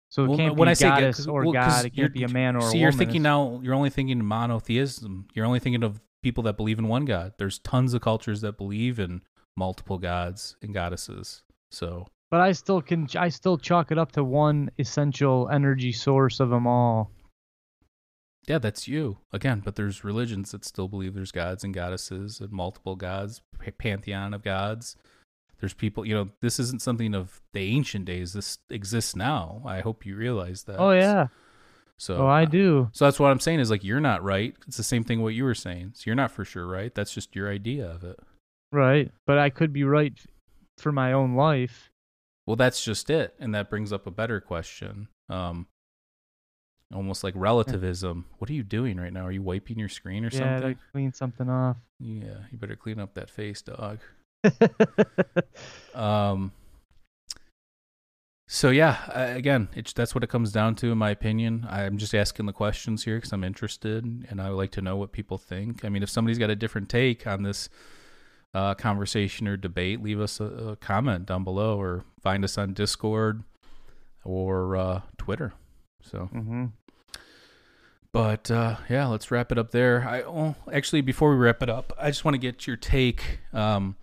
So it Well, can't when be I say God- or well, God. It can't be a man or a See, woman. you're thinking now. You're only thinking monotheism. You're only thinking of people that believe in one god. There's tons of cultures that believe in multiple gods and goddesses. So But I still can I still chalk it up to one essential energy source of them all. yeah, that's you again. But there's religions that still believe there's gods and goddesses and multiple gods, pantheon of gods. There's people, you know, this isn't something of the ancient days. This exists now. I hope you realize that. Oh yeah. So Oh, I uh, do. So that's what I'm saying is like you're not right. It's the same thing what you were saying. So you're not for sure right. That's just your idea of it. Right. But I could be right for my own life. Well, that's just it, and that brings up a better question. Um, almost like relativism. What are you doing right now? Are you wiping your screen or yeah, something? clean something off. Yeah, you better clean up that face, dog. Um. So yeah, again, it's that's what it comes down to, in my opinion. I'm just asking the questions here because I'm interested, and I would like to know what people think. I mean, if somebody's got a different take on this uh, conversation or debate, leave us a, a comment down below, or find us on Discord or uh, Twitter. So, hmm but uh, yeah, let's wrap it up there. I well, actually before we wrap it up, I just want to get your take. Um,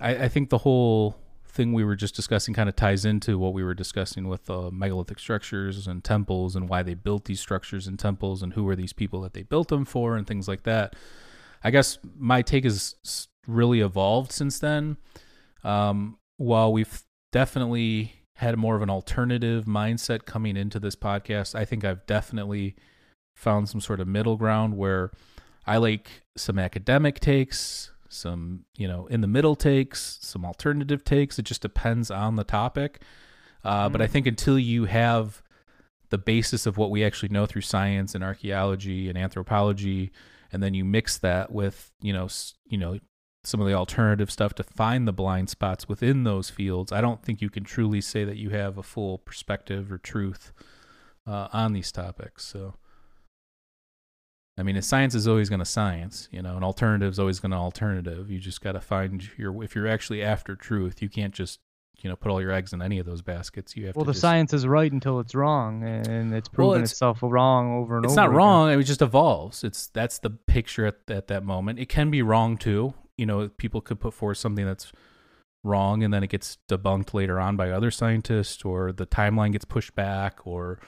I, I think the whole thing we were just discussing kind of ties into what we were discussing with uh, megalithic structures and temples and why they built these structures and temples and who were these people that they built them for and things like that. I guess my take has s- really evolved since then. Um, while we've definitely had more of an alternative mindset coming into this podcast, I think I've definitely found some sort of middle ground where I like some academic takes, some, you know, in the middle takes, some alternative takes. It just depends on the topic. Uh, But I think until you have the basis of what we actually know through science and archaeology and anthropology, and then you mix that with, you know, you know, some of the alternative stuff to find the blind spots within those fields, I don't think you can truly say that you have a full perspective or truth uh, on these topics. So, I mean, science is always going to science, you know, an alternative is always going to alternative. You just got to find your, if you're actually after truth, you can't just, you know, put all your eggs in any of those baskets. You have Well, the just, science is right until it's wrong, and it's proven it's- itself wrong over and it's over. not again. wrong. It just evolves. It's that's the picture at, at that moment. It can be wrong too. You know, people could put forth something that's wrong, and then it gets debunked later on by other scientists, or the timeline gets pushed back, or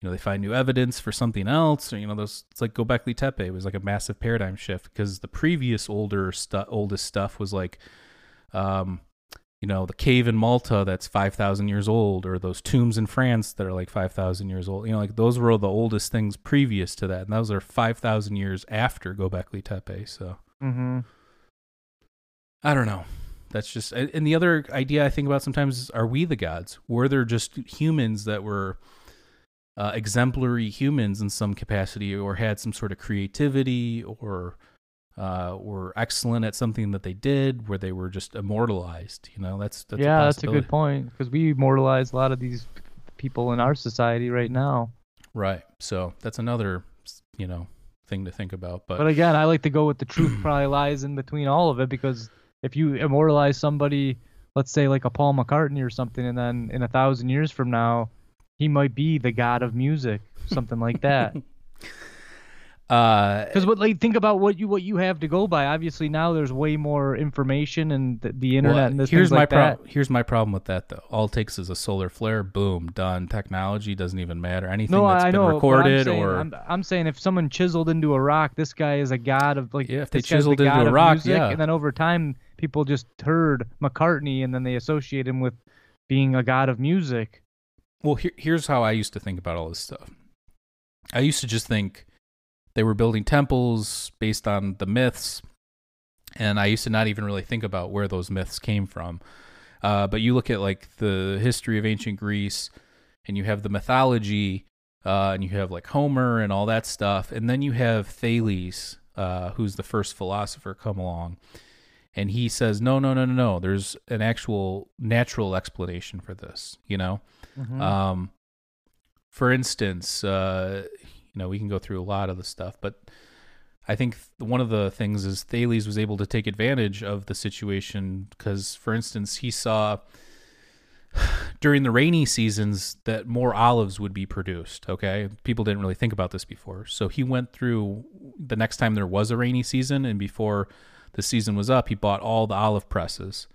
you know they find new evidence for something else, or you know those. It's like Gobekli Tepe was like a massive paradigm shift because the previous older stuff, oldest stuff was like, um, you know, the cave in Malta that's 5,000 years old, or those tombs in France that are like 5,000 years old. You know, like those were the oldest things previous to that. And those are 5,000 years after Gobekli Tepe. So Mm-hmm. I don't know. That's just, and the other idea I think about sometimes is are we the gods? Were there just humans that were uh, exemplary humans in some capacity or had some sort of creativity or uh, were excellent at something that they did, where they were just immortalized. You know, that's, that's yeah, a that's a good point because we immortalize a lot of these people in our society right now. Right. So that's another, you know, thing to think about. But, But again, I like to go with the truth probably lies in between all of it because if you immortalize somebody, let's say like a Paul McCartney or something, and then in a thousand years from now, he might be the god of music, something like that. uh, Because what like think about what you what you have to go by. Obviously now there's way more information and the, the internet well, and this here's my like pro- here's my problem with that though. All it takes is a solar flare, boom, done. Technology doesn't even matter. Anything No, that's I been know. recorded I'm saying, or I'm, I'm saying if someone chiseled into a rock, this guy is a god of like. Yeah, if they chiseled into a rock, music, yeah. And then over time, people just heard McCartney, and then they associate him with being a god of music. Well, here, here's how I used to think about all this stuff. I used to just think they were building temples based on the myths, and I used to not even really think about where those myths came from. Uh, but you look at like the history of ancient Greece, and you have the mythology, uh, and you have like Homer and all that stuff, and then you have Thales, uh, who's the first philosopher come along, and he says, no, no, no, no, no. There's an actual natural explanation for this. You know. Mm-hmm. Um, for instance, uh, you know, we can go through a lot of the stuff, but I think th- one of the things is Thales was able to take advantage of the situation because, for instance, he saw during the rainy seasons that more olives would be produced. Okay. People didn't really think about this before. So he went through the next time there was a rainy season and before the season was up, he bought all the olive presses.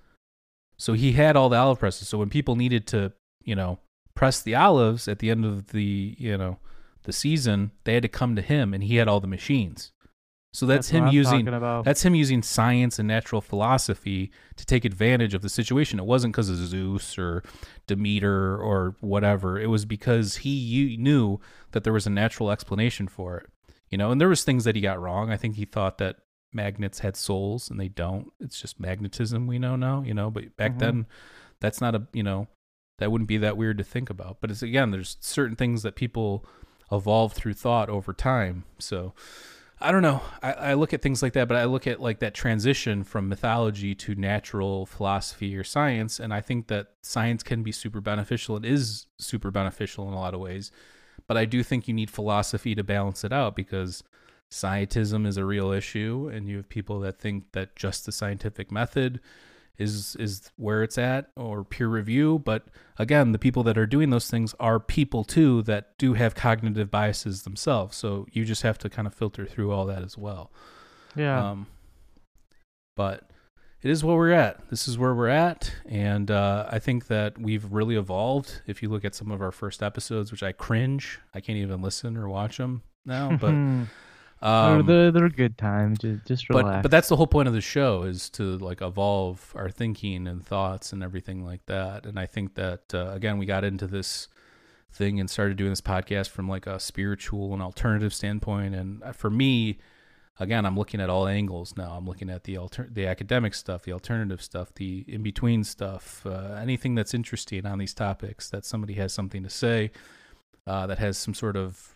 So he had all the olive presses. So when people needed to, you know, press the olives at the end of the, you know, the season, they had to come to him and he had all the machines. So that's, what him using about. that's him using science and natural philosophy to take advantage of the situation. It wasn't because of Zeus or Demeter or whatever. It was because he knew that there was a natural explanation for it. You know, and there was things that he got wrong. I think he thought that magnets had souls and they don't. It's just magnetism we know now, you know, but back Mhm. then that's not a, you know, that wouldn't be that weird to think about. But it's again, there's certain things that people evolve through thought over time. So I don't know. I, I look at things like that, but I look at like that transition from mythology to natural philosophy or science, and I think that science can be super beneficial. It is super beneficial in a lot of ways, but I do think you need philosophy to balance it out because scientism is a real issue, and you have people that think that just the scientific method is is where it's at or peer review. But again the people that are doing those things are people too that do have cognitive biases themselves. So you just have to kind of filter through all that as well. Yeah. um but it is where we're at. This is where we're at. And uh, i think that we've really evolved. If you look at some of our first episodes which i cringe i can't even listen or watch them now but um, they're, they're good time. Just, just relax. but but that's the whole point of the show is to like evolve our thinking and thoughts and everything like that and i think that uh, again we got into this thing and started doing this podcast from like a spiritual and alternative standpoint and uh, for me again i'm looking at all angles now i'm looking at the alter- the academic stuff the alternative stuff the in between stuff uh, anything that's interesting on these topics that somebody has something to say uh, that has some sort of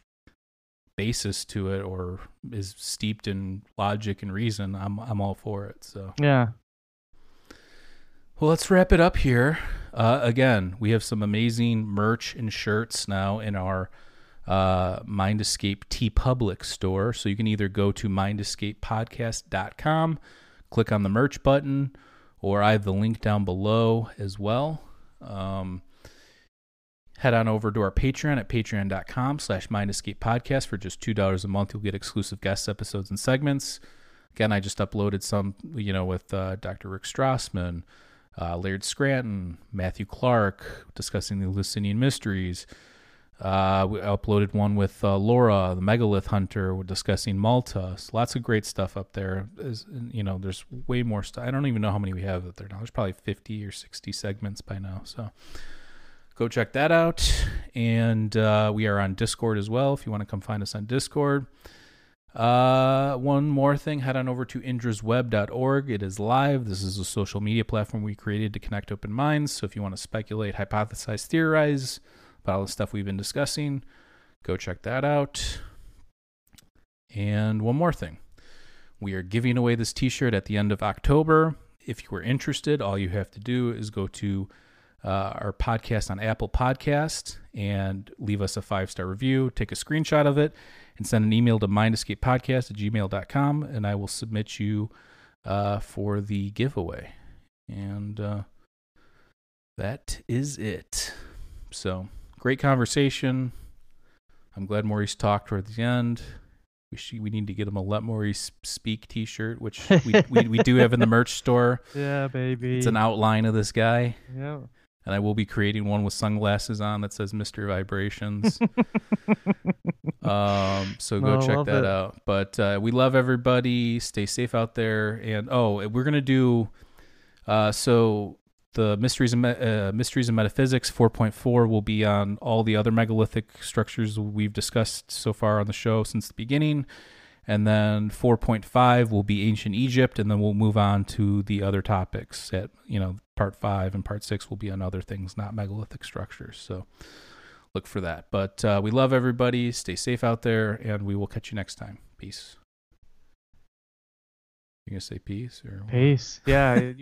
basis to it or is steeped in logic and reason, I'm I'm all for it. So yeah. well, let's wrap it up here. Uh, again, we have some amazing merch and shirts now in our uh, Mind Escape TeePublic store. So you can either go to mindescapepodcast.com, click on the merch button, or I have the link down below as well. Um, head on over to our Patreon at patreon.com slash mindescapepodcast for just $2 a month. You'll get exclusive guest episodes and segments. Again, I just uploaded some, you know, with uh, Dr. Rick Strassman, uh, Laird Scranton, Matthew Clark, discussing the Eleusinian mysteries. Uh, we uploaded one with uh, Laura, the megalith hunter, we're discussing Malta. So lots of great stuff up there. Is you know, there's way more stuff. I don't even know how many we have up there now. There's probably 50 or 60 segments by now. So go check that out. And uh, we are on Discord as well. If you want to come find us on Discord. Uh, one more thing, head on over to indrasweb.org. It is live. This is a social media platform we created to connect open minds. So if you want to speculate, hypothesize, theorize about all the stuff we've been discussing, go check that out. And one more thing. We are giving away this t shirt at the end of October. If you are interested, all you have to do is go to uh, our podcast on Apple Podcast and leave us a five star review. Take a screenshot of it and send an email to mindescapepodcast at gmail.com, and I will submit you uh, for the giveaway. And uh, that is it. So, great conversation. I'm glad Maurice talked toward the end. We, should, we need to get him a Let Maurice Speak t shirt, which we, we, we do have in the merch store. Yeah, baby. It's an outline of this guy. Yeah. And I will be creating one with sunglasses on that says Mr. Vibrations. um, so go Oh, check that it. out. But uh, we love everybody. Stay safe out there. And oh, we're gonna do. Uh, so the mysteries and uh, mysteries and metaphysics 4.4 will be on all the other megalithic structures we've discussed so far on the show since the beginning. And then 4.5 will be ancient Egypt, and then we'll move on to the other topics. At you know, part five and part six will be on other things, not megalithic structures. So look for that. But uh, we love everybody. Stay safe out there, and we will catch you next time. Peace. You gonna say peace or? Peace. Yeah.